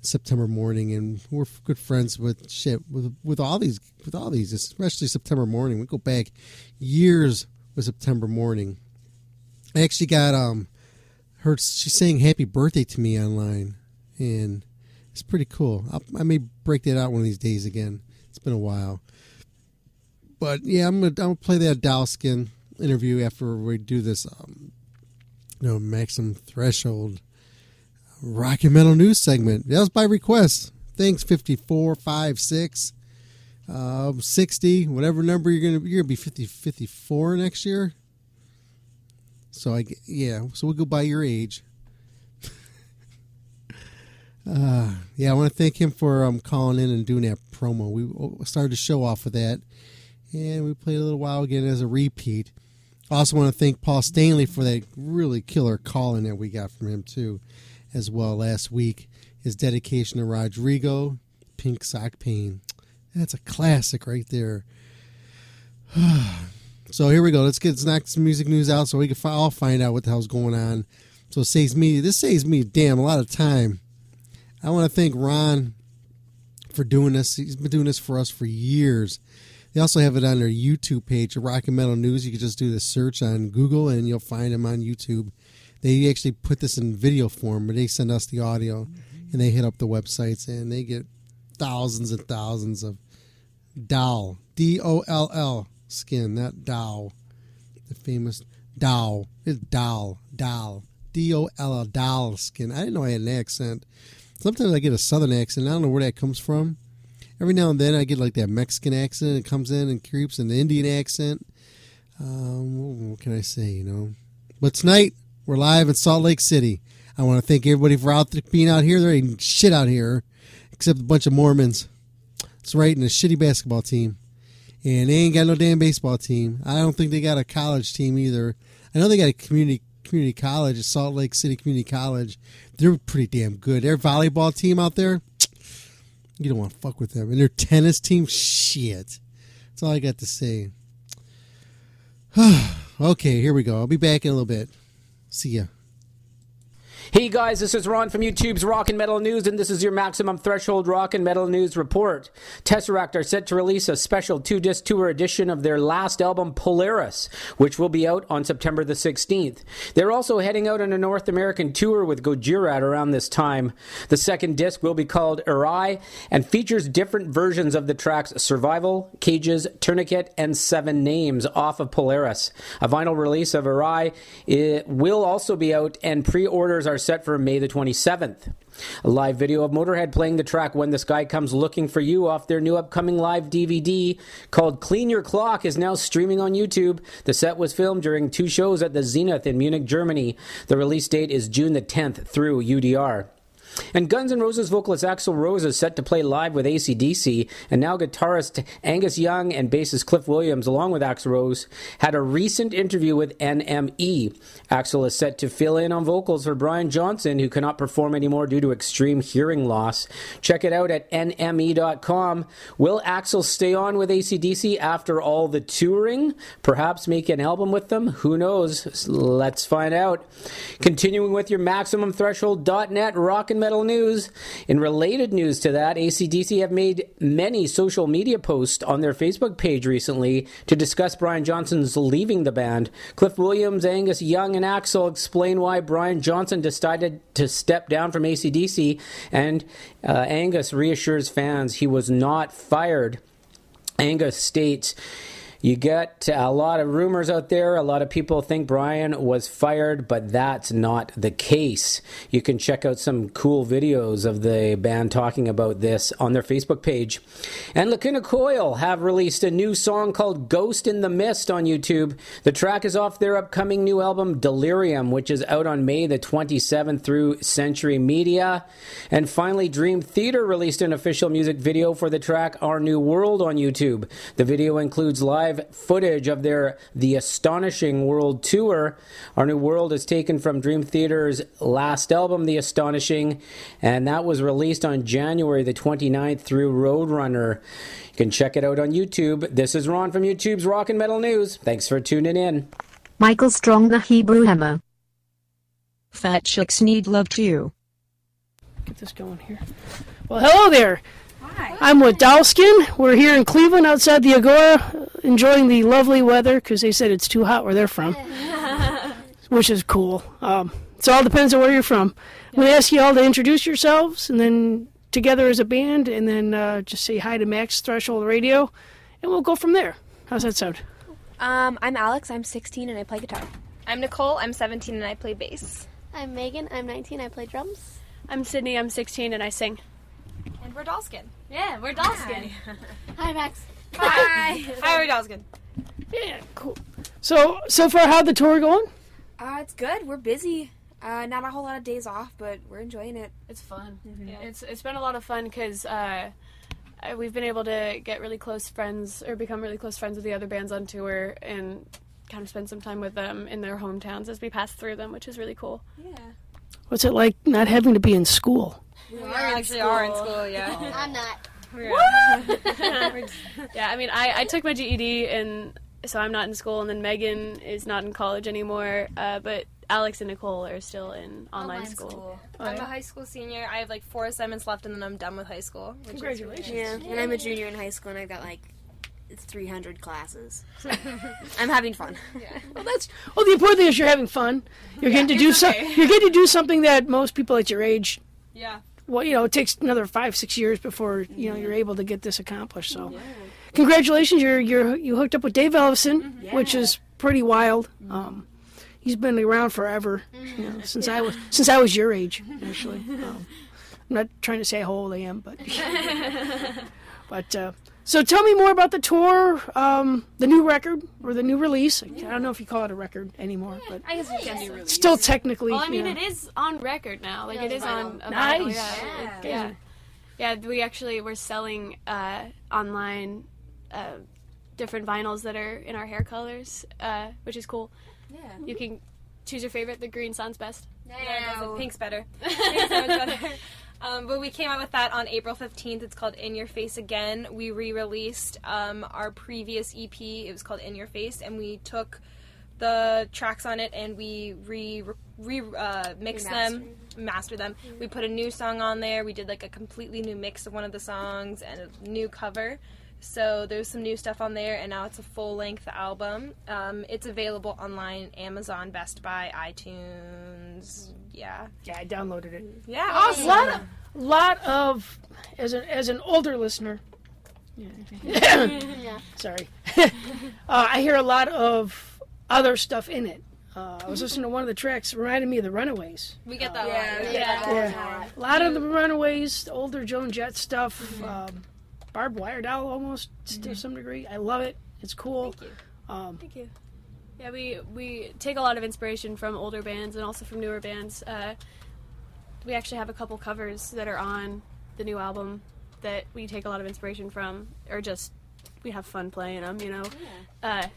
September Mourning, and we're good friends with shit with with all these with all these, especially September Mourning. We go back years with September Mourning. I actually got um her she's saying happy birthday to me online, and it's pretty cool. I'll, I may break that out one of these days again. It's been a while, but yeah, I'm gonna I'm gonna play that Dowskin interview after we do this. Um, you know, Maximum Threshold rock and metal news segment. That was by request. Thanks, 5456, uh, 60, whatever number you're gonna you're gonna be 50, 54 next year. So I, yeah, so we'll go by your age. *laughs* Uh, yeah, I want to thank him for um, calling in and doing that promo. We started to show off with that, and we played a little while again as a repeat. Also want to thank Paul Stanley for that really killer call in that we got from him too, as well last week. His dedication to Rodrigo, Pink Sock Pain. That's a classic right there. *sighs* so here we go. Let's get some music news out so we can fi- all find out what the hell's going on. So it saves me this saves me damn a lot of time. I want to thank Ron for doing this. He's been doing this for us for years. They also have it on their YouTube page, Rock and Metal News. You can just do the search on Google and you'll find them on YouTube. They actually put this in video form, but they send us the audio and they hit up the websites and they get thousands and thousands of Doll, D O L L skin, not Dow. The famous Dow. It's Doll, Doll, D O L L, Doll skin. I didn't know I had an accent. Sometimes I get a southern accent. I don't know where that comes from. Every now and then I get like that Mexican accent. It comes in and creeps, an Indian accent. Um, what can I say? You know, but tonight we're live in Salt Lake City. I want to thank everybody for out being out here. There ain't shit out here except a bunch of Mormons. It's right, and a shitty basketball team, and they ain't got no damn baseball team. I don't think they got a college team either. I know they got a community community college, Salt Lake City Community College. They're pretty damn good. Their volleyball team out there, *tsk* you don't want to fuck with them. And their tennis team, shit. That's all I got to say. *sighs* okay, here we go. I'll be back in a little bit. See ya. Hey guys, this is Ron from YouTube's Rock and Metal News, and this is your Maximum Threshold Rock and Metal News report. Tesseract are set to release a special two disc tour edition of their last album, Polaris, which will be out on September the 16th. They're also heading out on a North American tour with Gojira around this time. The second disc will be called Errai and features different versions of the tracks Survival, Cages, Tourniquet, and Seven Names off of Polaris. A vinyl release of Errai will also be out, and pre orders are set for May the 27th. A live video of Motorhead playing the track When the Sky Comes Looking for You off their new upcoming live DVD called Clean Your Clock is now streaming on YouTube. The set was filmed during two shows at the Zenith in Munich, Germany. The release date is June the 10th through UDR. And Guns N' Roses vocalist Axl Rose is set to play live with ACDC, and now guitarist Angus Young and bassist Cliff Williams, along with Axl Rose, had a recent interview with NME. Axl is set to fill in on vocals for Brian Johnson, who cannot perform anymore due to extreme hearing loss. Check it out at nme.com. Will Axl stay on with ACDC after all the touring? Perhaps make an album with them? Who knows? Let's find out. Continuing with your MaximumThreshold.net rock and metal news. In related news to that, ACDC have made many social media posts on their Facebook page recently to discuss Brian Johnson's leaving the band. Cliff Williams, Angus Young, and Axl explain why Brian Johnson decided to step down from ACDC, and uh, Angus reassures fans he was not fired. Angus states, you get a lot of rumors out there. A lot of people think Brian was fired, but that's not the case. You can check out some cool videos of the band talking about this on their Facebook page. And Lacuna Coil have released a new song called Ghost in the Mist on YouTube. The track is off their upcoming new album Delirium, which is out on May the 27th through Century Media. And finally, Dream Theater released an official music video for the track Our New World on YouTube. The video includes live footage of their The Astonishing World Tour. Our New World is taken from Dream Theater's last album, The Astonishing, and that was released on January the 29th through Roadrunner. You can check it out on YouTube. This is Ron from YouTube's Rock and Metal News. Thanks for tuning in. Michael Strong, the Hebrew Hammer. Fat chicks need love too. Get this going here. Well, hello there. Hi. I'm with Dollskin. We're here in Cleveland outside the Agora, enjoying the lovely weather because they said it's too hot where they're from, *laughs* which is cool. Um, so it all depends on where you're from. I'm going to ask you all to introduce yourselves and then together as a band and then uh, just say hi to Max Threshold Radio and we'll go from there. How's that sound? Um, I'm Alex. I'm 16 and I play guitar. I'm Nicole. I'm 17 and I play bass. I'm Megan. I'm 19. I play drums. I'm Sydney. I'm 16 and I sing. And we're Dollskin. Yeah, we're Dollskin. *laughs* Hi, Max. Hi. Hi, *laughs* we're Dollskin. Yeah, cool. So, so far, how'd the tour going? Uh, it's good. We're busy. Uh, not a whole lot of days off, but we're enjoying it. It's fun. Yeah. It's it's been a lot of fun because uh, we've been able to get really close friends or become really close friends with the other bands on tour and kind of spend some time with them in their hometowns as we pass through them, which is really cool. Yeah. What's it like not having to be in school? We, are actually in are in school. school, yeah. *laughs* I'm not. *laughs* yeah, I mean, I, I took my GED and so I'm not in school, and then Megan is not in college anymore. Uh, but Alex and Nicole are still in online, school. I'm a high school senior. I have like four assignments left, and then I'm done with high school. which Congratulations. nice. Yeah, and I'm a junior in high school, and I've got like 300 classes. So *laughs* I'm having fun. Yeah. Well, that's well. The important thing is you're having fun. You're getting to do it's so. You're getting to do something that most people at your age. Yeah. Well, you know, it takes another five, six years before you know you're able to get this accomplished. So, congratulations! You're you're you hooked up with Dave Ellefson, which is pretty wild. Um, he's been around forever, you know, since I was since I was your age, *laughs* actually. Um, I'm not trying to say how old I am, but *laughs* *laughs* but uh, So tell me more about the tour, um, the new record or the new release. I don't know if you call it a record anymore, but I guess it's just release. still technically. Well, I mean, you know. it is on record now. Like Yeah, it is vinyl. on. A Nice. Vinyl, yeah. Yeah. yeah. Yeah, we actually we're selling uh, online uh, different vinyls that are in our hair colors, uh, which is cool. Yeah. You can choose your favorite. The green sounds best. Yeah, it doesn't. Pink's better. *laughs* Pink's so much better. Um, but we came out with that on April 15th. It's called In Your Face Again. We re released um, our previous EP. It was called In Your Face, and we took the tracks on it and we re, re uh, mixed them, mastered them. We put a new song on there. We did like a completely new mix of one of the songs and a new cover. So there's some new stuff on there, and now it's a full length album. Um, it's available online, Amazon, Best Buy, iTunes. Yeah. Yeah, I downloaded it. Yeah, A awesome. lot of, lot of as an as an older listener. Yeah. *laughs* Sorry. *laughs* uh, I hear a lot of other stuff in it. Uh, I was listening to one of the tracks. It reminded me of the Runaways. We get that Yeah, a lot. we get that all the Yeah, a lot of the Runaways, the older Joan Jett stuff, um, Barbed Wire Doll almost to some degree. I love it. It's cool. Thank you. Um, Thank you. Yeah, we we take a lot of inspiration from older bands and also from newer bands. Uh, we actually have a couple covers that are on the new album that we take a lot of inspiration from, or just we have fun playing them. You know, uh,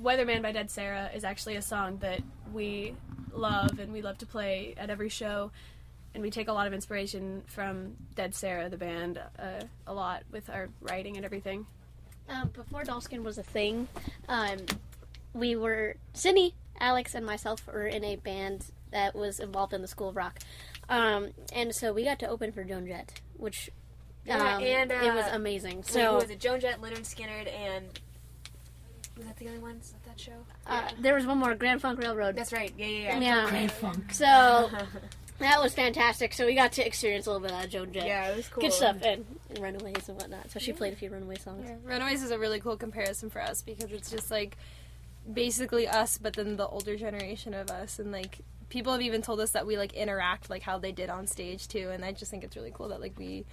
"Weatherman" by Dead Sara is actually a song that we love and we love to play at every show. And we take a lot of inspiration from Dead Sara, the band, uh, a lot with our writing and everything. Um, before Dollskin was a thing, um, we were Sydney, Alex, and myself were in a band that was involved in the School of Rock, um, and so we got to open for Joan Jett, which Yeah, um, and uh, it was amazing. wait, So who was it? Joan Jett, Lynyrd Skynyrd, and was that the only ones at that show? uh, there was one more Grand Funk Railroad. That's right. Yeah, yeah, yeah. Yeah. Grand Funk. So *laughs* that was fantastic. So we got to experience a little bit of Joan Jett. Yeah, it was cool. Good stuff and, and Runaways and whatnot. So she played a few Runaway songs. Yeah, Runaways is a really cool comparison for us because it's just like basically us, but then the older generation of us, and like people have even told us that we like interact like how they did on stage too, and I just think it's really cool that like we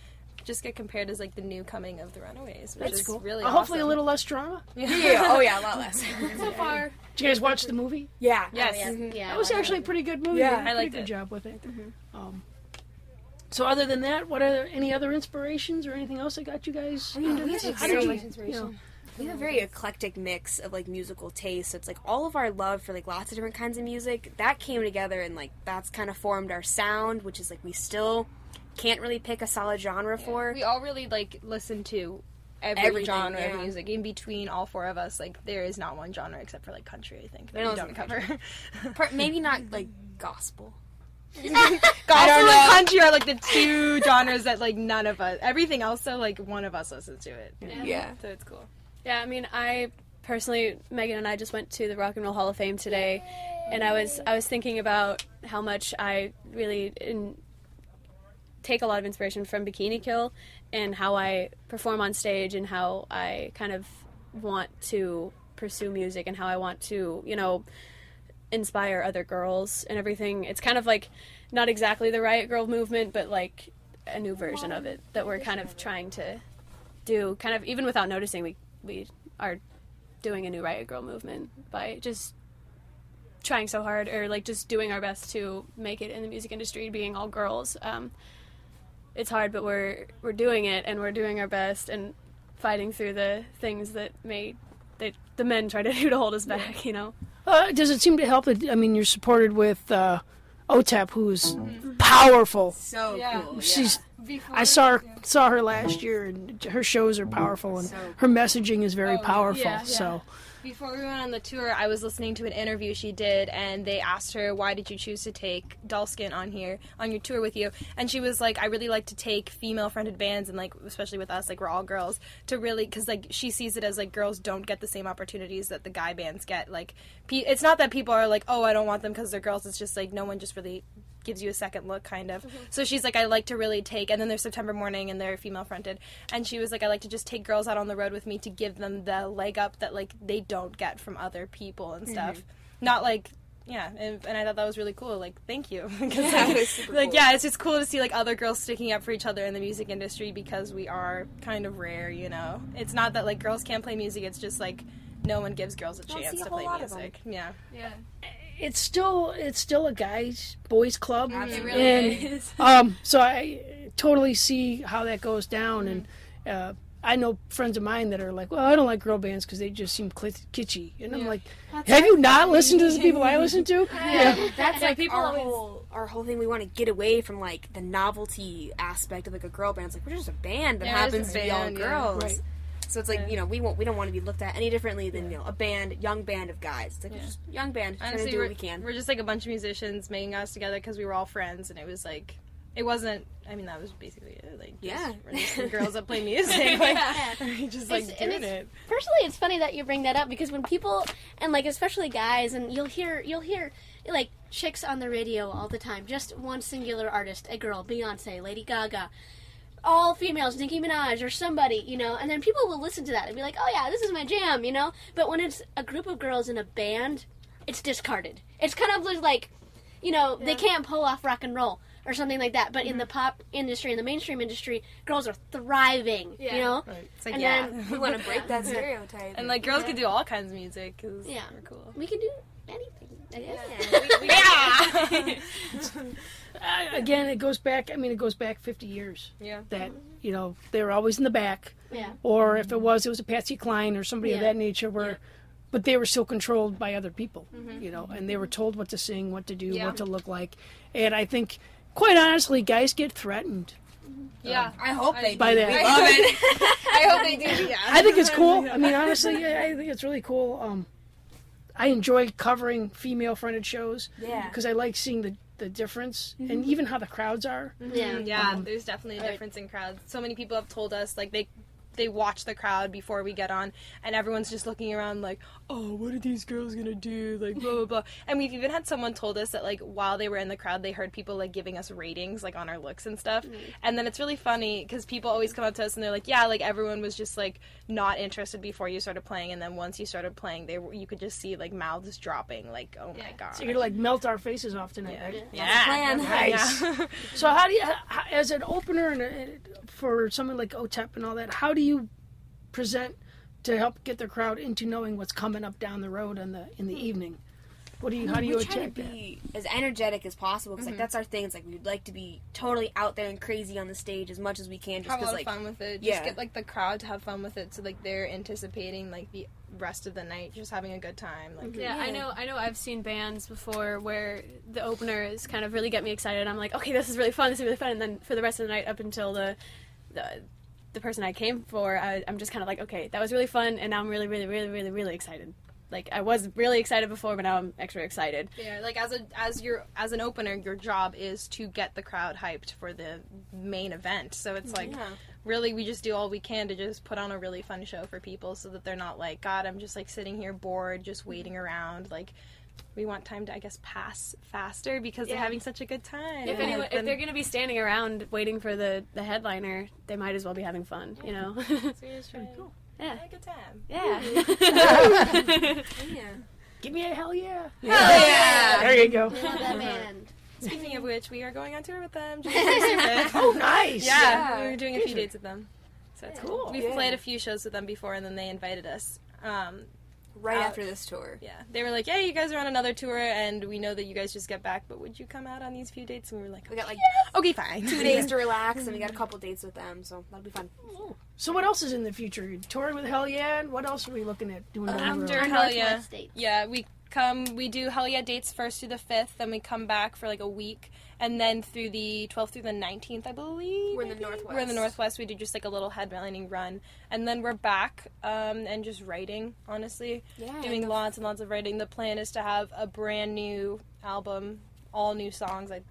just get compared as like the new coming of the Runaways, which That's is cool. really Uh, hopefully a little less drama. Yeah. Oh, yeah, a lot *laughs* less. so far. Did you guys watch the movie? Yeah. Yes. Oh, yeah. Yeah, That was actually a pretty good movie. Yeah, I did a I liked pretty good job with it. Um, so other than that, what are any other inspirations or anything else that got you guys Oh, Yeah, into we this? How did very- you, you know, We have a very eclectic mix of like musical tastes. It's like all of our love for like lots of different kinds of music that came together and like that's kind of formed our sound, which is like we still can't really pick a solid genre for. We all really like listen to every Everything, genre yeah. of music. In between all four of us, like there is not one genre except for like country. I think that we don't cover. *laughs* country. Per- maybe not like gospel. *laughs* Gospel and know. country are like the *laughs* two genres that like none of us. Everything else, though, like one of us listens to it. Yeah. so it's cool. Yeah, I mean, I personally, Megan and I just went to the Rock and Roll Hall of Fame today, and I was I was thinking about how much I really in, take a lot of inspiration from Bikini Kill, and how I perform on stage, and how I kind of want to pursue music, and how I want to, you know, inspire other girls and everything. It's kind of like not exactly the Riot Grrrl movement, but like a new version of it that we're kind of trying to do. Kind of even without noticing, we we are doing a new Riot Grrrl movement by just trying so hard or like just doing our best to make it in the music industry being all girls um, it's hard but we're we're doing it and we're doing our best and fighting through the things that may that the men try to *laughs* do to hold us back you know Uh, does it seem to help that I mean you're supported with uh, OTEP, who's powerful. So Yeah. cool. She's. Before- I saw her saw her last year, and her shows are powerful, and her messaging is very oh, powerful. yeah, yeah. So Before we went on the tour, I was listening to an interview she did, and they asked her, "Why did you choose to take Dollskin on here on your tour with you?" And she was like, "I really like to take female-fronted bands, and like especially with us, like we're all girls, to really because like she sees it as like girls don't get the same opportunities that the guy bands get. Like, pe- it's not that people are like, oh, I don't want them because they're girls. It's just like no one just really." Gives you a second look kind of mm-hmm. so she's like i like to really take and then there's September Mourning and they're female fronted and she was like i like to just take girls out on the road with me to give them the leg up that like they don't get from other people and stuff mm-hmm. not like yeah, and, and I thought that was really cool. Like, thank you *laughs* Yeah, like, super like, cool. yeah, it's just cool to see like other girls sticking up for each other in the music industry because we are kind of rare. You know, it's not that like girls can't play music. It's just like no one gives girls a Don't chance to play lot of 'em. music. Yeah, yeah. It's still it's still a guys boys club It really and is. *laughs* um so i totally see how that goes down and uh I know friends of mine that are like, well, I don't like girl bands because they just seem clit- kitschy, and I'm like, have you not listened to the people I listen to? *laughs* Yeah, *laughs* that's like people our always- whole our whole thing. We want to get away from like the novelty aspect of like a girl band. It's like we're just a band that Yeah, it's a happens to be all band, yeah. girls. Right. So it's like you know we won't we don't want to be looked at any differently than you know a band young band of guys. It's like we're just a young band trying to honestly, do we're, what we can. we're just like a bunch of musicians making us together because we were all friends, and it was like. It wasn't. I mean, that was basically it. Like, Yeah. just, we're just some *laughs* girls that play music. Like, Yeah. *laughs* just like It's- doing it. Personally, it's funny that you bring that up because when people and like especially guys and you'll hear you'll hear like chicks on the radio all the time, just one singular artist, a girl, Beyonce, Lady Gaga, all females, Nicki Minaj or somebody, you know, and then people will listen to that and be like, "Oh yeah, this is my jam," you know. But when it's a group of girls in a band, it's discarded. It's kind of like, you know, they can't pull off rock and roll or something like that. But in the mm-hmm. pop industry, in the mainstream industry, girls are thriving. Yeah. You know, It's like And yeah, then- *laughs* we want to break that stereotype. And like girls Yeah. can do all kinds of music because Yeah. we're cool. we can do anything. I guess. *laughs* *laughs* Uh, again, it goes back. I mean, it goes back 50 years. Yeah. That you know they were always in the back. Yeah. Or if it was, it was a Patsy Cline or somebody of that nature. Where, but they were still controlled by other people. Mm-hmm. You know, and they were told what to sing, what to do, Yeah. what to look like. And I think, quite honestly, guys get threatened. Yeah, I hope they By do. that. We love it. *laughs* I hope they do. Yeah, *laughs* I think it's cool. *laughs* I mean, honestly, I I think it's really cool. Um, I enjoy covering female-fronted shows. Yeah. Because I like seeing the the difference and Mhm. even how the crowds are. Yeah, yeah. Um, there's definitely a right. difference in crowds. So many people have told us like they they watch the crowd before we get on, and everyone's just looking around like, oh, what are these girls gonna do? Like blah blah blah. And we've even had someone told us that like while they were in the crowd, they heard people like giving us ratings like on our looks and stuff. And then it's really funny because people always come up to us and they're like, yeah, like everyone was just like not interested before you started playing, and then once you started playing, they were, you could just see like mouths dropping, like oh my god. So you're gonna like melt our faces off tonight, right? Yeah. plan. Nice. Yeah. so how do you, how, as an opener and uh, for someone like OTEP and all that, how do you present to help get the crowd into knowing what's coming up down the road in the in the evening? What do you, how do you we try to attack that? be as energetic as possible because Mhm. like that's our thing. It's like we'd like to be totally out there and crazy on the stage as much as we can. Just have a 'cause, lot like of fun with it. Just yeah. get like the crowd to have fun with it, so like they're anticipating like the rest of the night, just having a good time. Like Yeah, I know. I know. I've seen bands before where the openers kind of really get me excited. I'm like, okay, this is really fun. This is really fun. And then for the rest of the night, up until the the, the person I came for, I, I'm just kind of like, okay, that was really fun, and now I'm really, really, really, really, really excited. Like I was really excited before, but now I'm extra excited. Yeah, like as a as your as an opener, your job is to get the crowd hyped for the main event. So it's like Yeah. really we just do all we can to just put on a really fun show for people so that they're not like, God, I'm just like sitting here bored, just waiting mm-hmm. around. Like we want time to I guess pass faster because they're having such a good time. If, And anyone, if they're going to be standing around waiting for the, the headliner, they might as well be having fun, you know? So you're just trying to Yeah. have a good time. Yeah. yeah. *laughs* *laughs* Give me a hell yeah! Hell yeah! There you go. We love that *laughs* band. Speaking of which, we are going on tour with them. Oh, nice. Yeah, Yeah. we were doing a few dates with them. So it's Cool. cool. We've Yeah. played a few shows with them before, and then they invited us. Um, right out- after this tour. Yeah, they were like, "Yeah, you guys are on another tour, and we know that you guys just get back, but would you come out on these few dates?" And we were like, We got oh, like "Okay, fine." two *laughs* days to relax, and we got a couple dates with them, so that'll be fun. So what else is in the future? You're touring with Hell Yeah, and what else are we looking at doing? down um, the road? After Our Hell yeah, dates. yeah, we come, we do Hell yeah dates first through the fifth, then we come back for like a week, and then through the twelfth through the nineteenth, I believe. We're in the maybe? Northwest. We're in the northwest. We do just like a little headlining run, and then we're back um, and just writing. Honestly, Yeah, doing lots and lots of writing. The plan is to have a brand new album, all new songs, like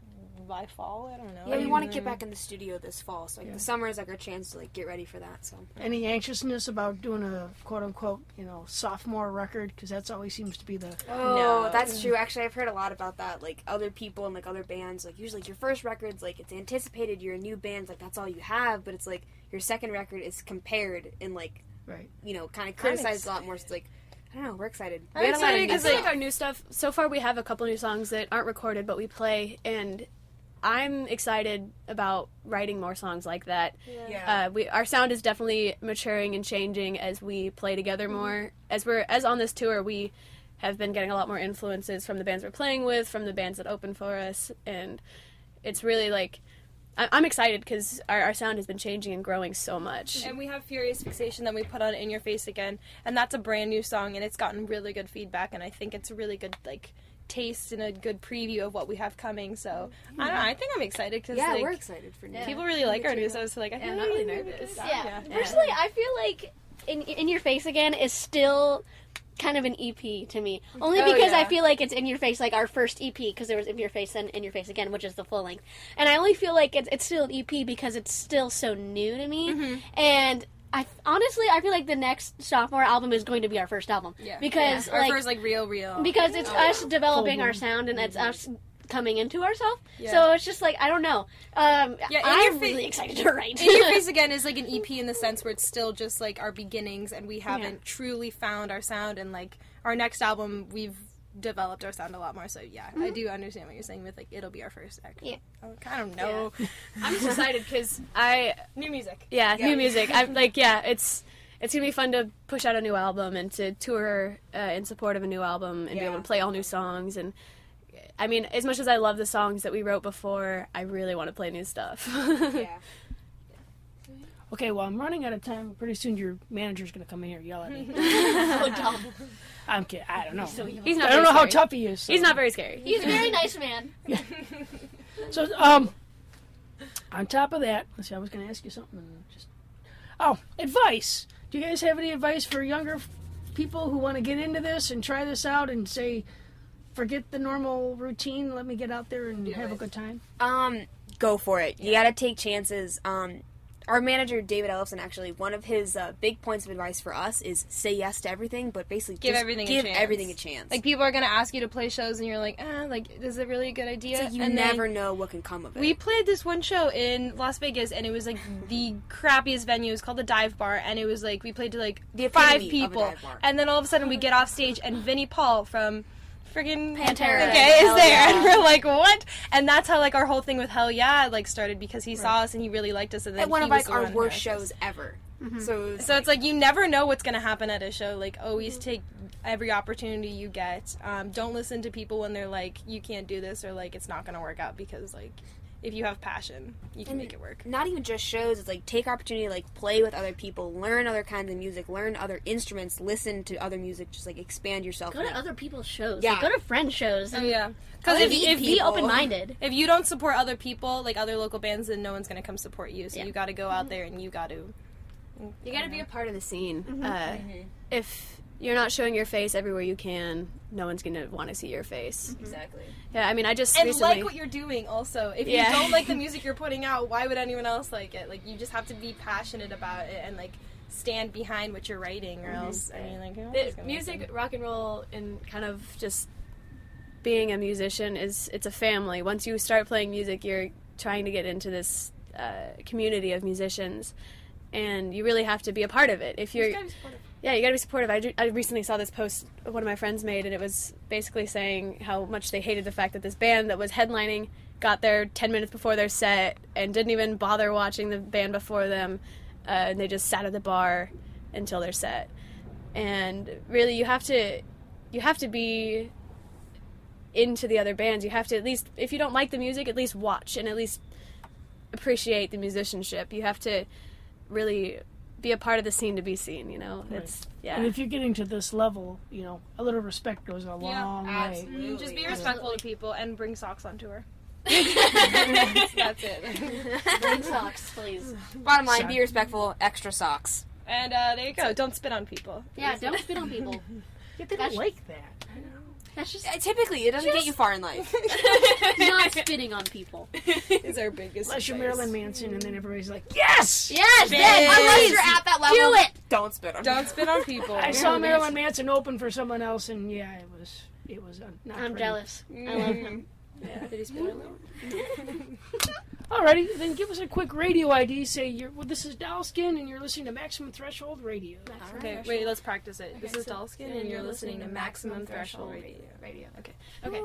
by fall. I don't know. Yeah, we want to get mm-hmm. back in the studio this fall, so like the summer is like our chance to like get ready for that. So Any anxiousness about doing a quote unquote, you know, sophomore record? Because that's always seems to be the. Oh, No. that's true. Actually, I've heard a lot about that. Like other people and like other bands, like usually like, your first record's like it's anticipated. You're a new band, like that's all you have. But it's like your second record is compared and like Right. you know kind of criticized a lot more. So, like I don't know. We're excited. I'm We had a lot of excited because stuff. like our new stuff. So far, we have a couple new songs that aren't recorded, but we play, and I'm excited about writing more songs like that. Yeah. Uh, we our sound is definitely maturing and changing as we play together more. As we're as on this tour, we have been getting a lot more influences from the bands we're playing with, from the bands that open for us, and it's really like. I- I'm excited because our, our sound has been changing and growing so much. And we have Furious Fixation that we put on In Your Face Again, and that's a brand new song, and it's gotten really good feedback, and I think it's a really good like taste and a good preview of what we have coming. So I don't know. I think I'm excited because Yeah, like, we're excited for new. people really like our new stuff. So like I Yeah, feel I'm like not really nervous. Yeah. Personally, I feel like in in your face again is still kind of an EP to me. Only Oh, because I feel like it's in your face, like our first EP, because there was in your face and in your face again, which is the full length. And I only feel like it's it's still an EP because it's still so new to me. Mm-hmm. And I honestly, I feel like the next sophomore album is going to be our first album. Yeah. Because Yeah. our first like real real because it's Oh, us yeah. developing Full our sound and it's us coming into ourselves. Yeah. So it's just like I don't know. Um, Yeah, In I'm Your Fa- really excited to write. In Your *laughs* Face Again is like an EP in the sense where it's still just like our beginnings and we haven't Yeah. truly found our sound and like our next album we've developed our sound a lot more. So yeah, I Mhm. do understand what you're saying with like it'll be our first act. Yeah. I don't know. *laughs* I'm just excited because I new music. Yeah, Yeah. new music. I'm *laughs* like, yeah, it's it's gonna be fun to push out a new album and to tour uh, in support of a new album and be able to play all new songs. And I mean, as much as I love the songs that we wrote before, I really want to play new stuff. yeah. *laughs* Okay, well, I'm running out of time. Pretty soon your manager's going to come in here and yell at me. So dumb. I'm kidding. I don't know. He's not I don't very know how tough he is. so- He's not very scary. He's a very nice man. *laughs* So, um, on top of that, let's see, I was going to ask you something. and Just oh, advice. Do you guys have any advice for younger people who want to get into this and try this out and say, forget the normal routine, let me get out there and have a good time? Um, go for it. You gotta take chances. Um, our manager David Ellefson actually one of his uh, big points of advice for us is say yes to everything, but basically Give just everything give a chance. everything a chance. Like people are gonna ask you to play shows and you're like, ah, like is it really a good idea? Like you and then never know what can come of it. We played this one show in Las Vegas, and it was like the crappiest venue. It was called the Dive Bar, and it was like we played to like The five epitome of a people, and then all of a sudden we get off stage, and Vinnie Paul from friggin' Pantera. okay, is there, yeah. and we're like, what? And that's how like our whole thing with Hellyeah like started because he saw us and he really liked us, and then At one he of like our worst shows ever. Mm-hmm. So So it's like you never know what's gonna happen at a show. Like always take every opportunity you get. Um, don't listen to people when they're like you can't do this or like it's not gonna work out because like if you have passion, you can And make it work. Not even just shows. It's like take opportunity, to, like play with other people, learn other kinds of music, learn other instruments, listen to other music. Just like expand yourself. Go to other people's shows. Yeah. Like, go to friend shows. Oh and yeah, Because if, if, if be open minded. If you don't support other people, like other local bands, then no one's gonna come support you. So Yeah. you got to go out there and you got to. You got to be a part of the scene. Mm-hmm. Uh, If you're not showing your face everywhere you can, no one's gonna want to see your face. Exactly. Yeah, I mean, I just And recently. like what you're doing, also. If Yeah. you don't like the *laughs* music you're putting out, why would anyone else like it? Like you just have to be passionate about it and like stand behind what you're writing, or else I mean, like the music, listen? rock and roll, and kind of just being a musician is it's a family. Once you start playing music, you're trying to get into this uh, community of musicians, and you really have to be a part of it. If you're, yeah, you got to be supportive. I, ju- I recently saw this post one of my friends made, and it was basically saying how much they hated the fact that this band that was headlining got there ten minutes before their set and didn't even bother watching the band before them, uh, and they just sat at the bar until their set. And really, you have to, you have to be into the other bands. You have to at least, if you don't like the music, at least watch and at least appreciate the musicianship. You have to really be a part of the scene to be seen. You know, it's yeah. And if you're getting to this level, you know, a little respect goes a long way. Mm, Just be respectful to people and bring socks on tour. *laughs* That's it. Bring socks, please. Bottom line: be respectful. Extra socks. And uh, there you go. Don't spit on people. Yeah, don't spit on people. *laughs* They don't like that. That's just Uh, typically, it doesn't get you far in life. *laughs* not spitting on people. Is our biggest. Unless you're vice. Marilyn Manson, and then everybody's like, yes! Yes, yes, Unless you're at that level, Do it. Don't spit on. Don't spit on people. I saw Marilyn Manson open for someone else, and yeah, it was it was uh, not I'm pretty. jealous. I love him. Yeah, did he spit on that? *laughs* Alrighty, then give us a quick radio ID. Say, you're, well, this is Dollskin, and you're listening to Maximum Threshold Radio. Okay, wait, let's practice it. this is Dollskin, and you're listening to Maximum Threshold Radio. Radio. Okay. Okay.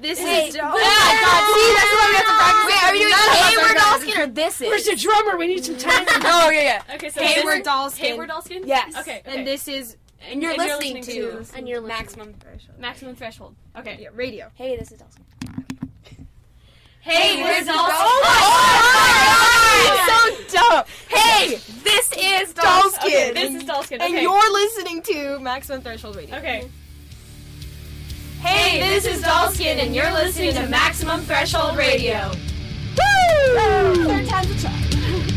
This Hey, is. oh Oh my my god! See, that's what we have to practice. Wait, are we doing None of us Hayward are Dollskin or this is? Where's the drummer? We need some *laughs* time. oh yeah, yeah. Okay, so Hayward this- Dollskin. Hayward Dollskin? Yes. Okay, okay. And this is. And- And you're and you're listening listening to. to- And you're maximum threshold. Maximum Threshold. Okay. Yeah, radio. Hey, this is Dollskin. Hey, this is Dollskin. Dollskin. Oh my god! So dumb. Hey, this is Dollskin. Okay, this is Dollskin. And okay. you're listening to Maximum Threshold Radio. Okay. Hey, this is Dollskin, and you're listening to Maximum Threshold Radio. Woo! Third time's a charm.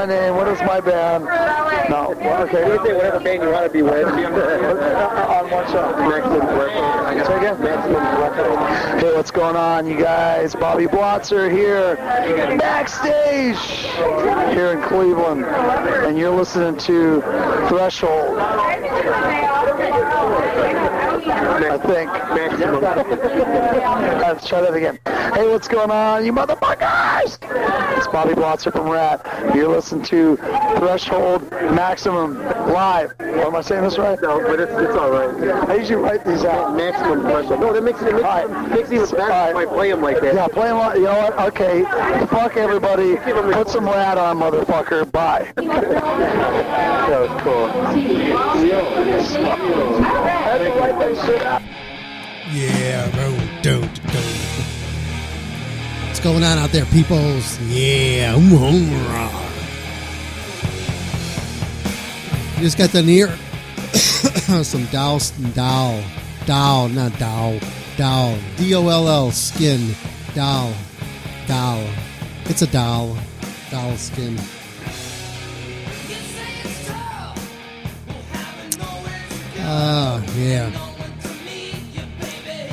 My name? What is my band? No. Okay. You say whatever band you want to be with. *laughs* on what show? Maximum Threshold. Say again? Maximum Threshold. Hey, what's going on, you guys? Bobby Blotzer here, backstage here in Cleveland, and you're listening to Threshold. I think. Maximum. *laughs* Let's try that again. Hey, what's going on, you motherfuckers? It's Bobby Blotzer from Ratt. You're listening to Threshold Maximum live. What, am I saying this right? No, but it's, it's all right. I usually write these out. Maximum Threshold. No, that makes it, it makes, All it right. makes it even better if I play them like that. Yeah, play 'em li- You know what? Okay. Fuck everybody. Put some Ratt on, motherfucker. Bye. *laughs* That was cool. Yeah, bro. Don't, don't. What's going on out there, peoples? Yeah. Just got the near *coughs* some doll, doll, doll, not doll, doll, D O L L skin, doll, doll. It's a doll, doll skin. Oh, yeah.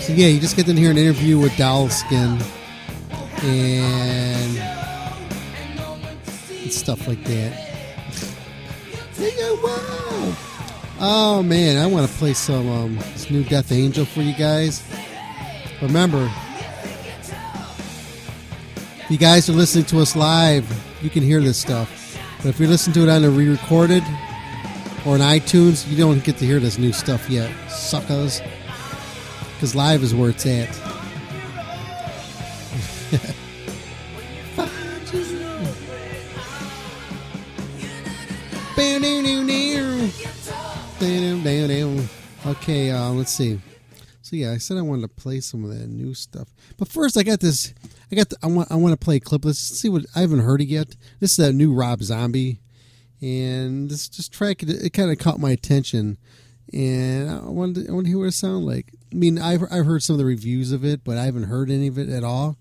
So yeah, you just get to hear an interview with Doll Skin and stuff like that. Wow. Oh man, I want to play some um, this new Death Angel for you guys. Remember, if you guys are listening to us live, you can hear this stuff. But if you're listening to it on a re-recorded or on iTunes, you don't get to hear this new stuff yet, suckers. Because live is where it's at. Let's see. So yeah, I said I wanted to play some of that new stuff, but first I got this. I got. The, I want. I want to play a clip. Let's see what I haven't heard it yet. This is that new Rob Zombie, and this just track. It, it kind of caught my attention, and I wanted. To, I want to hear what it sounds like. I mean, I've I've heard some of the reviews of it, but I haven't heard any of it at all.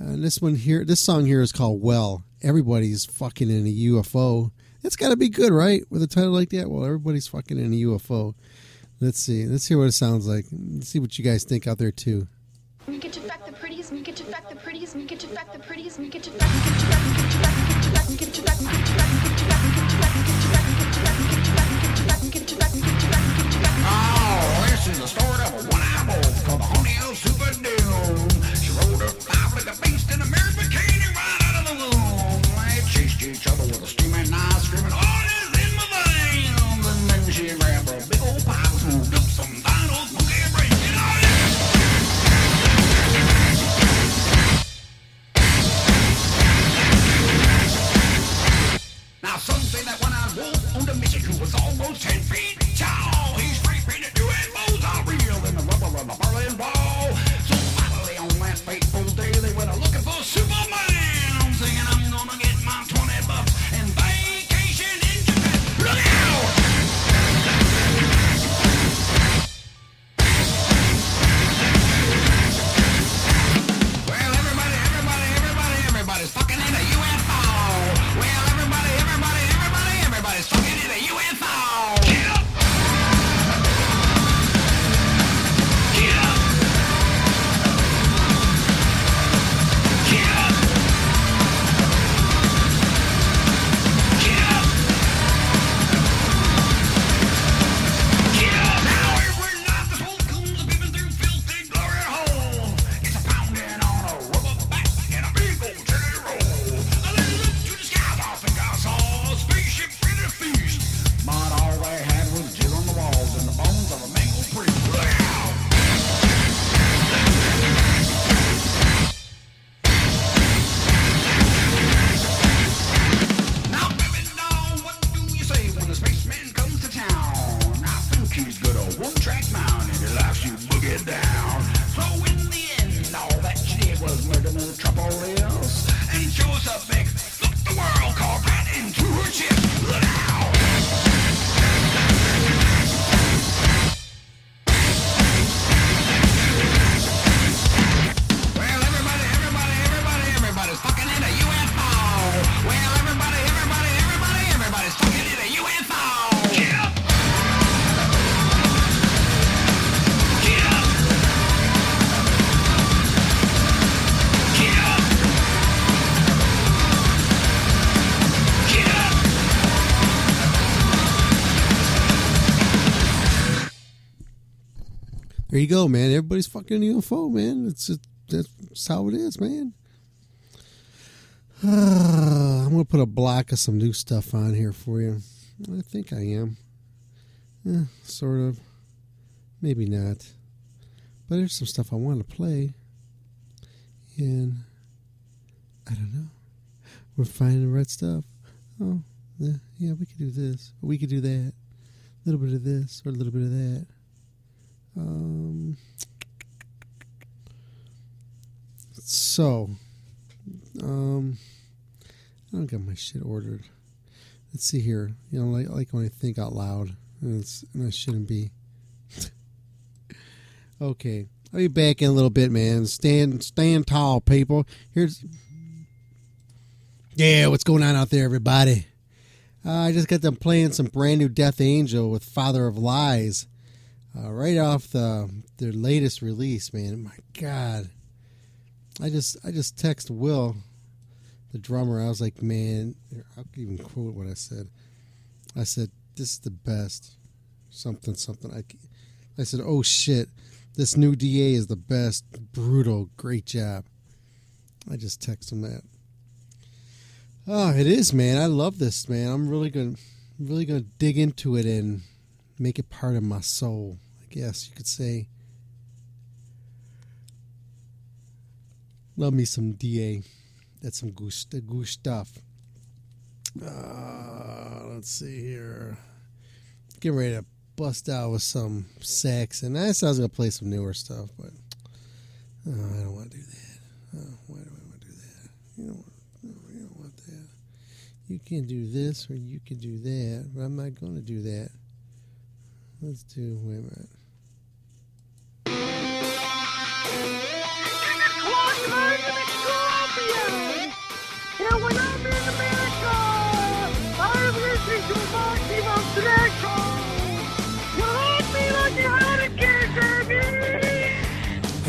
Uh, this one here, this song here is called "Well." Everybody's fucking in a UFO. It's got to be good, right? With a title like that. Well, everybody's fucking in a UFO. Let's see. Let's hear what it sounds like. Let's see what you guys think out there too. Me get you back the prettiest, me get you back the prettiest, me get you back the prettiest, me get you back, me get you back. Oh, this is the story of a one-eyed wolf called the Honey Super Doom. She rode her life like a beast in a mirror bikini right out of the womb. They chased each other Some say that one-eyed wolf owned a midget who was almost ten feet tall. Go, man. Everybody's fucking UFO, man. It's just, that's how it is, man. *sighs* I'm gonna put a block of some new stuff on here for you. I think I am. Eh, sort of. Maybe not. But there's some stuff I want to play. And I don't know. We're finding the right stuff. Oh, yeah, yeah, we could do this. We could do that. A little bit of this or a little bit of that. Um, so, um, I don't get my shit ordered. Let's see here. You know, like like when I think out loud, and, it's, and I shouldn't be. *laughs* okay, I'll be back in a little bit, man. Stand stand tall, people. Here's yeah, what's going on out there, everybody? Uh, I just got them playing some brand new Death Angel with Father of Lies, uh, right off the their latest release. Man, my God, I just I just text Will, the drummer. I was like, man, I'll even quote what I said. I said, "This is the best." Something something. I I said, "Oh shit, this new DA is the best. Brutal, great job." I just text him that. Oh, it is, man. I love this, man. I'm really to really to dig into it and make it part of my soul, guess you could say. Love me some DA. That's some goose, goose stuff. Uh, let's see here. Get ready to bust out with some sex. and I said I was gonna play some newer stuff, but oh, I don't want to do that. Oh, why do I want to do that? You don't, no, you don't want that. You can do this or you can do that, but I'm not going to do that. Let's do. Wait a minute.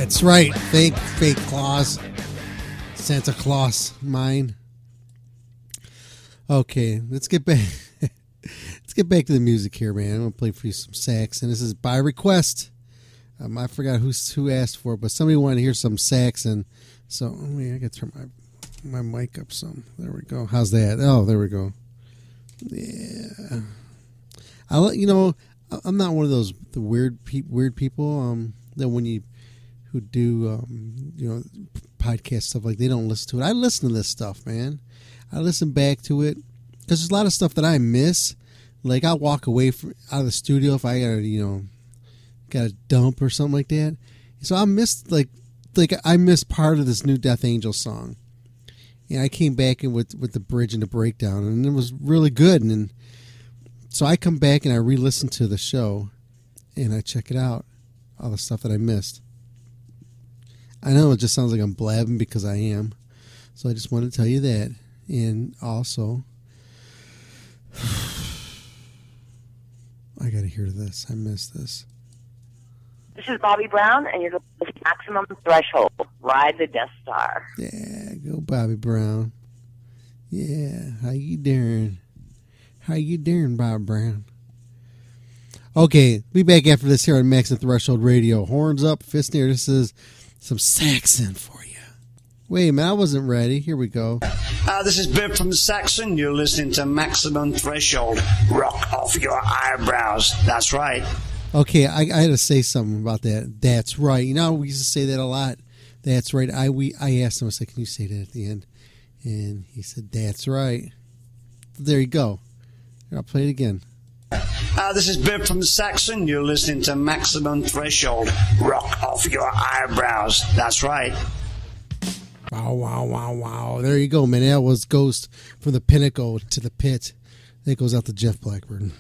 That's right. Fake, fake Claus. Santa Claus, mine. Okay, let's get back. *laughs* let's get back to the music here, man. I'm gonna play for you some sax, and this is by request. Um, I forgot who who asked for it, but somebody wanted to hear some sax, and so I mean, I gotta turn my my mic up some. There we go. How's that? Oh, there we go. Yeah, I let you know. I'm not one of those the weird pe- weird people. Um, that when you who do um, you know podcast stuff like they don't listen to it. I listen to this stuff, man. I listen back to it because there's a lot of stuff that I miss. Like I walk away from out of the studio if I got to you know got a dump or something like that. So I missed like like I missed part of this new Death Angel song. And I came back in with with the bridge and the breakdown, and it was really good. And then, so I come back and I re-listen to the show, and I check it out, all the stuff that I missed. I know it just sounds like I'm blabbing because I am. So I just wanted to tell you that. And also, *sighs* I got to hear this. I missed this. This is Bobby Brown, and you're listening to Maximum Threshold. Ride the Death Star. Yeah, go Bobby Brown. Yeah, how you doing? How you doing, Bob Brown? Okay, be back after this here on Max and Threshold Radio. Horns up, fist near. This is some Saxon for you. Wait, man, I wasn't ready. Here we go. Uh, this is Biff from Saxon. You're listening to Maximum Threshold. Rock off your eyebrows. That's right. Okay, I, I had to say something about that. That's right. You know, we used to say that a lot. That's right. I we I asked him. I said, "Can you say that at the end?" And he said, "That's right." There you go. Here, I'll play it again. Uh, this is Biff from Saxon. You're listening to Maximum Threshold. Rock off your eyebrows. That's right. Wow, wow, wow, wow. There you go, man. That was Ghost from the pinnacle to the pit. That goes out to Jeff Blackburn.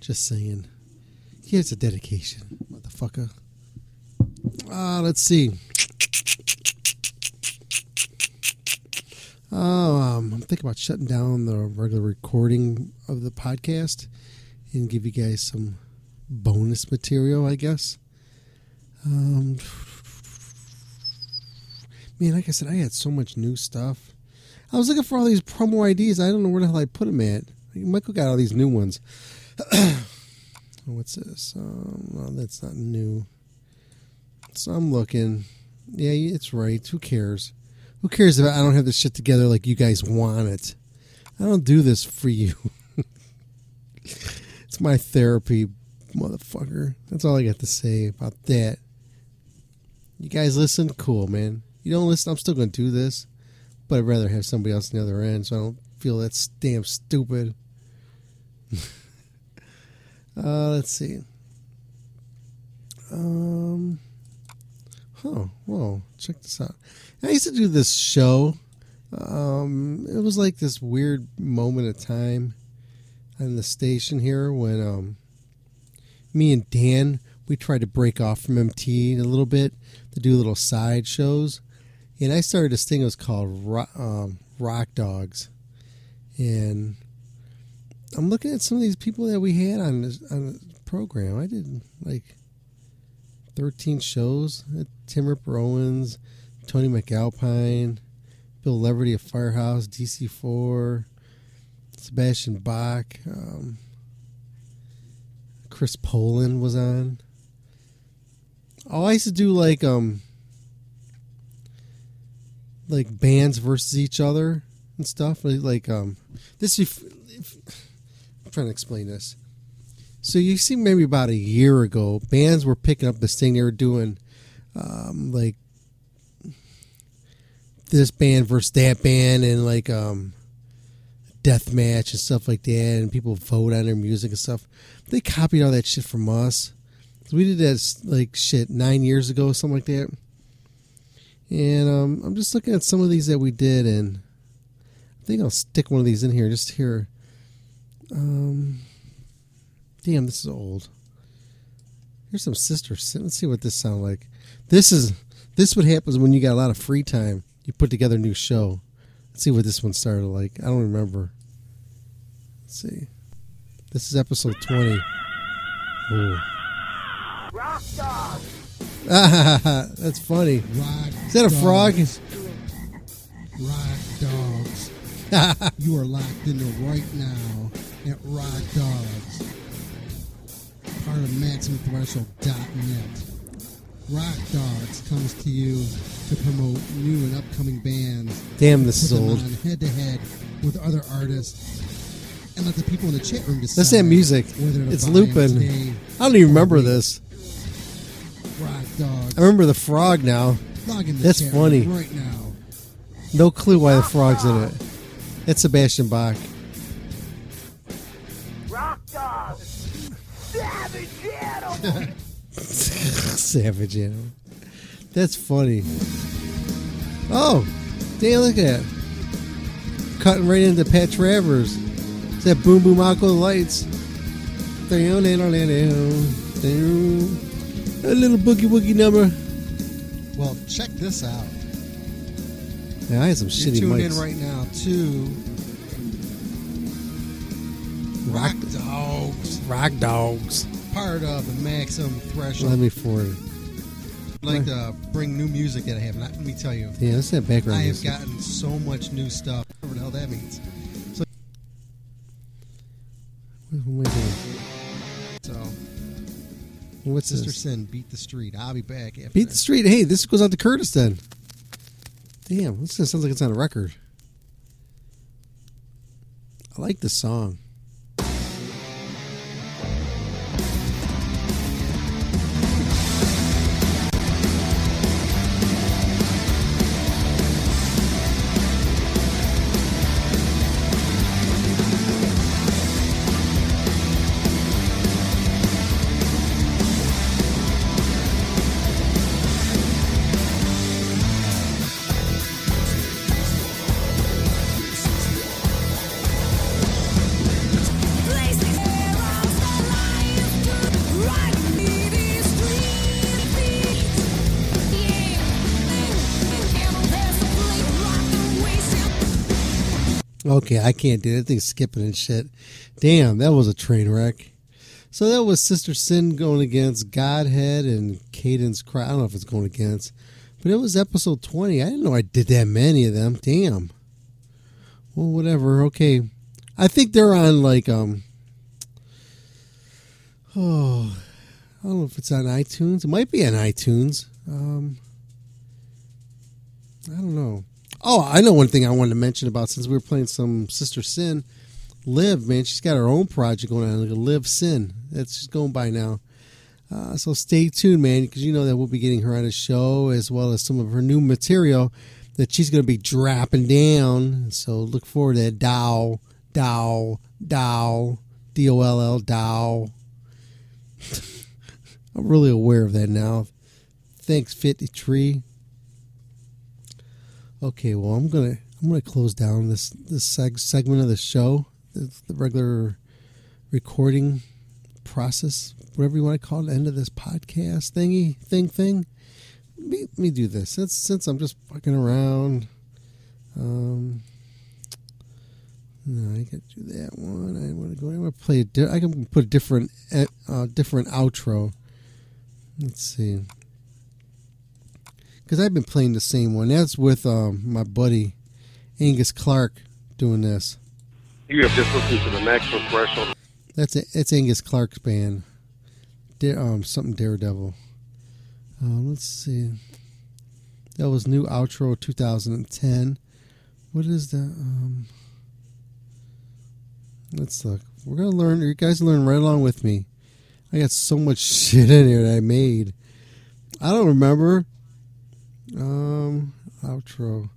Just saying. Here's a dedication, motherfucker. Uh, let's see. Oh, um, I'm thinking about shutting down the regular recording of the podcast and give you guys some bonus material, I guess. Um, man, like I said, I had so much new stuff. I was looking for all these promo IDs. I don't know where the hell I put them at. Michael got all these new ones. *clears throat* What's this? Um, well, that's not new. So I'm looking. Yeah, it's right. Who cares? Who cares if I don't have this shit together like you guys want it? I don't do this for you. *laughs* it's my therapy, motherfucker. That's all I got to say about that. You guys listen? Cool, man. You don't listen? I'm still going to do this, but I'd rather have somebody else on the other end so I don't feel that's damn stupid. *laughs* uh, let's see. Um, oh, whoa, check this out. I used to do this show. Um, it was like this weird moment of time on the station here when um, me and Dan we tried to break off from MT a little bit to do little side shows, and I started this thing that was called Rock, um, Rock Dogs, and I'm looking at some of these people that we had on this, on the program. I did like 13 shows. Had Tim Ripper Owens, Tony MacAlpine, Bill Leverty of Firehouse, DC4, Sebastian Bach, um, Chris Poland was on. Oh, I used to do like um like bands versus each other and stuff. Like, um this if, if, trying to explain this. So you see, maybe about a year ago, bands were picking up this thing. They were doing um, like this band versus that band, and like um, death match and stuff like that. And people vote on their music and stuff. They copied all that shit from us. So we did that like shit nine years ago, something like that. And um, I'm just looking at some of these that we did, and I think I'll stick one of these in here just here. Um, damn, this is old. Here's some sisters. Let's see what this sound like. This is this what happens when you got a lot of free time. You put together a new show. Let's see what this one started like. I don't remember. Let's see. This is episode twenty. Ooh. Rock *laughs* dog. That's funny. is that a frog? Rock Dogs. *laughs* you are locked into right now at Rock Dogs. Part of MaximumThreshold.net. Rock Dogs comes to you to promote new and upcoming bands. Damn, this is old. head to head with other artists. And let the people in the chat room decide That's that music. whether It's looping. I don't even remember this. Rock Dogs. I remember the frog now. Log in the That's funny. right now. No clue why the frog's in it. It's Sebastian Bach. *laughs* Savage animal. That's funny. Oh, damn! Look at that. Cutting right into Pat Travers. It's that Boom Boom Aqua Lights. A little boogie woogie number. Well, check this out. Yeah, I had some You're shitty tuned mics. in right now to Rock Dogs, Rock Dogs. Part of the Maximum Threshold. Let me forward. I'd like to bring new music that I have. Not, Let me tell you. Yeah, that's that background I have music. gotten so much new stuff. Whatever the hell that means. So, What am I doing? so What's Sister this? Sin, beat the street. I'll be back after Beat the Street. Hey, this goes out to Curtis then. Damn, this sounds like it's on a record. I like this song. Okay, I can't do that. Thing's skipping and shit. Damn, that was a train wreck. So that was Sister Sin going against Godhead and Cadence Cry. I don't know if it's going against, but it was episode 20. I didn't know I did that many of them. Damn. Well, whatever. Okay. I think they're on like, um, oh, *sighs* I don't know if it's on iTunes. It might be on iTunes. Um, I don't know. Oh, I know one thing I wanted to mention about since we were playing some Sister Sin. Liv, man, she's got her own project going on, like a Liv Sin. That's just going by now. Uh, so stay tuned, man, because you know that we'll be getting her on a show as well as some of her new material that she's going to be dropping down. So look forward to that. Dow, Dow, Dow, D O L L, Dow. *laughs* I'm really aware of that now. Thanks, 53. Okay, well, I'm gonna I'm gonna close down this this seg- segment of the show, the, the regular recording process, whatever you want to call it, end of this podcast thingy thing thing. Let me, me do this since since I'm just fucking around. Um, no, I can do that one. I want to go. I want to play. A di- I can put a different eh, uh, different outro. Let's see. Because I've been playing the same one. That's with um, my buddy Angus Clark doing this. You have just listened to the Maximum Threshold. That's it. It's Angus Clark's band. Dare, um, something Daredevil. Um, let's see. That was new outro 2010. What is that? Um, let's look. We're gonna learn. You guys learn right along with me. I got so much *laughs* shit in here that I made. I don't remember. Um, outro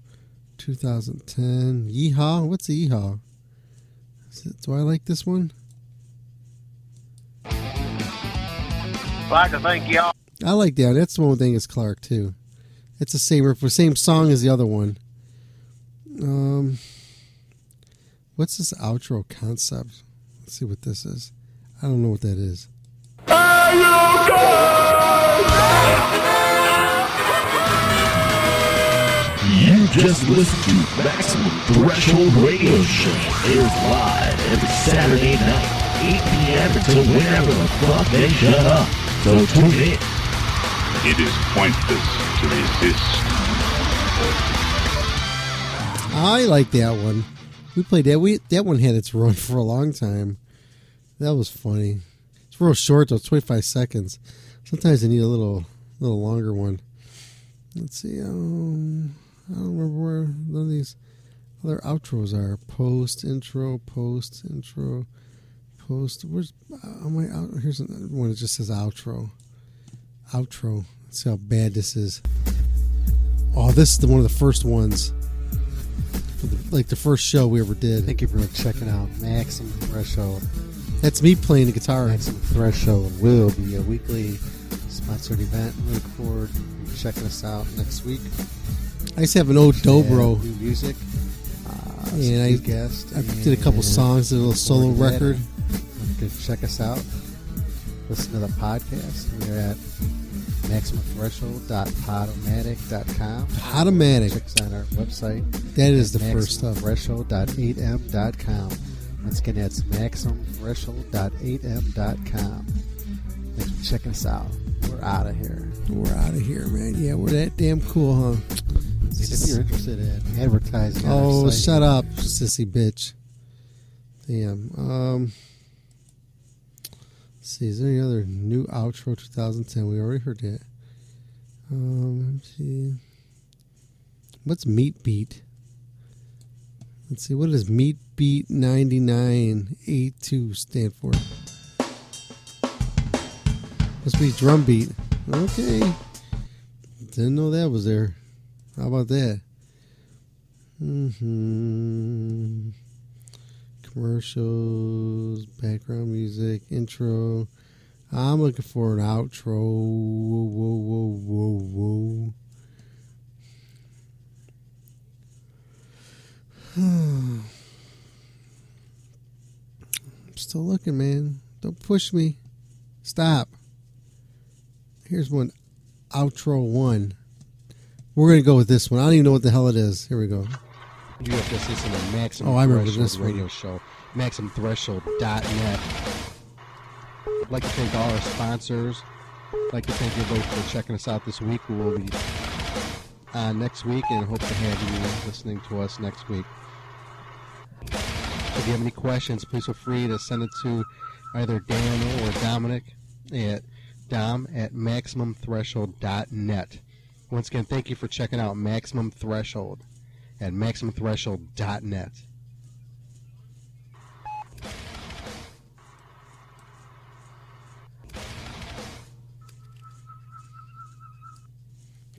2010. Yeehaw. What's a yeehaw? Is it, do I like this one? I'd like to thank y'all. I like that. That's the one with Angus Clark too. It's the same the same song as the other one. Um, what's this outro concept? Let's see what this is. I don't know what that is. You just listened to Maximum Threshold Radio Show. Airs live every Saturday night, 8 p.m. until whenever the fuck they shut up. So tune in. It is pointless to resist. I like that one. We played that. We that one had its run *laughs* for a long time. That was funny. It's real short though. Twenty five seconds. Sometimes I need a little little longer one. Let's see. Um, I don't remember where none of these other outros are. Post intro, post intro, post. Where's uh, oh my? Out, here's one that just says outro. Outro. Let's see how bad this is. Oh, this is the, one of the first ones. Like the first show we ever did. Thank you for checking out Maximum Threshold. That's me playing the guitar. Maximum Threshold will be a weekly sponsored event. Look forward to checking us out next week. I used to have an old dobro. New music. Uh, and I, good guests. I did a couple songs, did a little solo forward to that. record. You can check us out. Listen to the podcast. We're at maximumthreshold.podomatic.com. Podomatic. Check us on our website. That is the first stuff. maximumthreshold.8m.com. Once again, that's maximumthreshold.8m.com. Thanks for checking us out. We're out of here. We're out of here, man. Yeah, we're that damn cool, huh? If you're interested in advertising, Oh, shut up, sissy bitch. Damn. Um, let's see. Is there any other new outro 2010? We already heard that. Um, let's see. What's Meat Beat? Let's see. What does Meat Beat 9982 stand for? Must be drum beat. Okay. Didn't know that was there. How about that? hmm Commercials, background music, intro. I'm looking for an outro. Whoa, whoa, whoa, whoa, whoa. *sighs* I'm still looking, man. Don't push me. Stop. Here's one. Outro one. We're gonna go with this one. I don't even know what the hell it is. Here we go. You have just listened to Maximum Oh, I remember Threshold this one. radio show, MaximumThreshold.net. I'd like to thank all our sponsors. I'd like to thank everybody for checking us out this week. We will be on next week and hope to have you listening to us next week. If you have any questions, please feel free to send it to either Daniel or Dominic at Dom at MaximumThreshold.net. Once again, thank you for checking out Maximum Threshold at MaximumThreshold.net.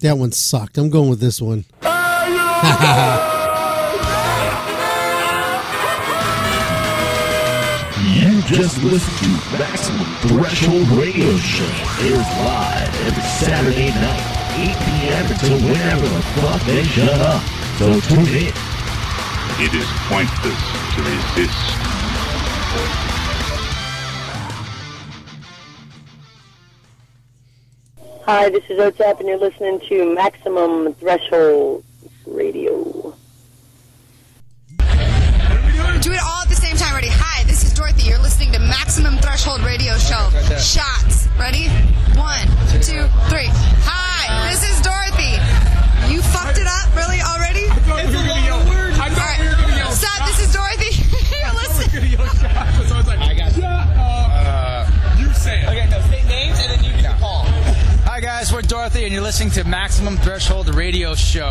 That one sucked. I'm going with this one. *laughs* You just listened to Maximum Threshold Radio Show. Airs live every Saturday night, 8 p.m. until whenever the fuck they shut up. So tune in. It is pointless to resist. Hi, this is Otep, and you're listening to Maximum Threshold Radio. Do it all at the same time. Ready? Hi, this is Dorothy. You're listening to Maximum Threshold Radio Show. Shots. Ready? One, two, three. Hi, this is Dorothy. You fucked it up, really already? It's a lot of words. I thought we were gonna yell Stop. This is Dorothy. *laughs* Listen. So I was like, I got you. Uh, you say it. Okay, no, say names and then you can call. Hi guys, we're Dorothy, and you're listening to Maximum Threshold Radio Show.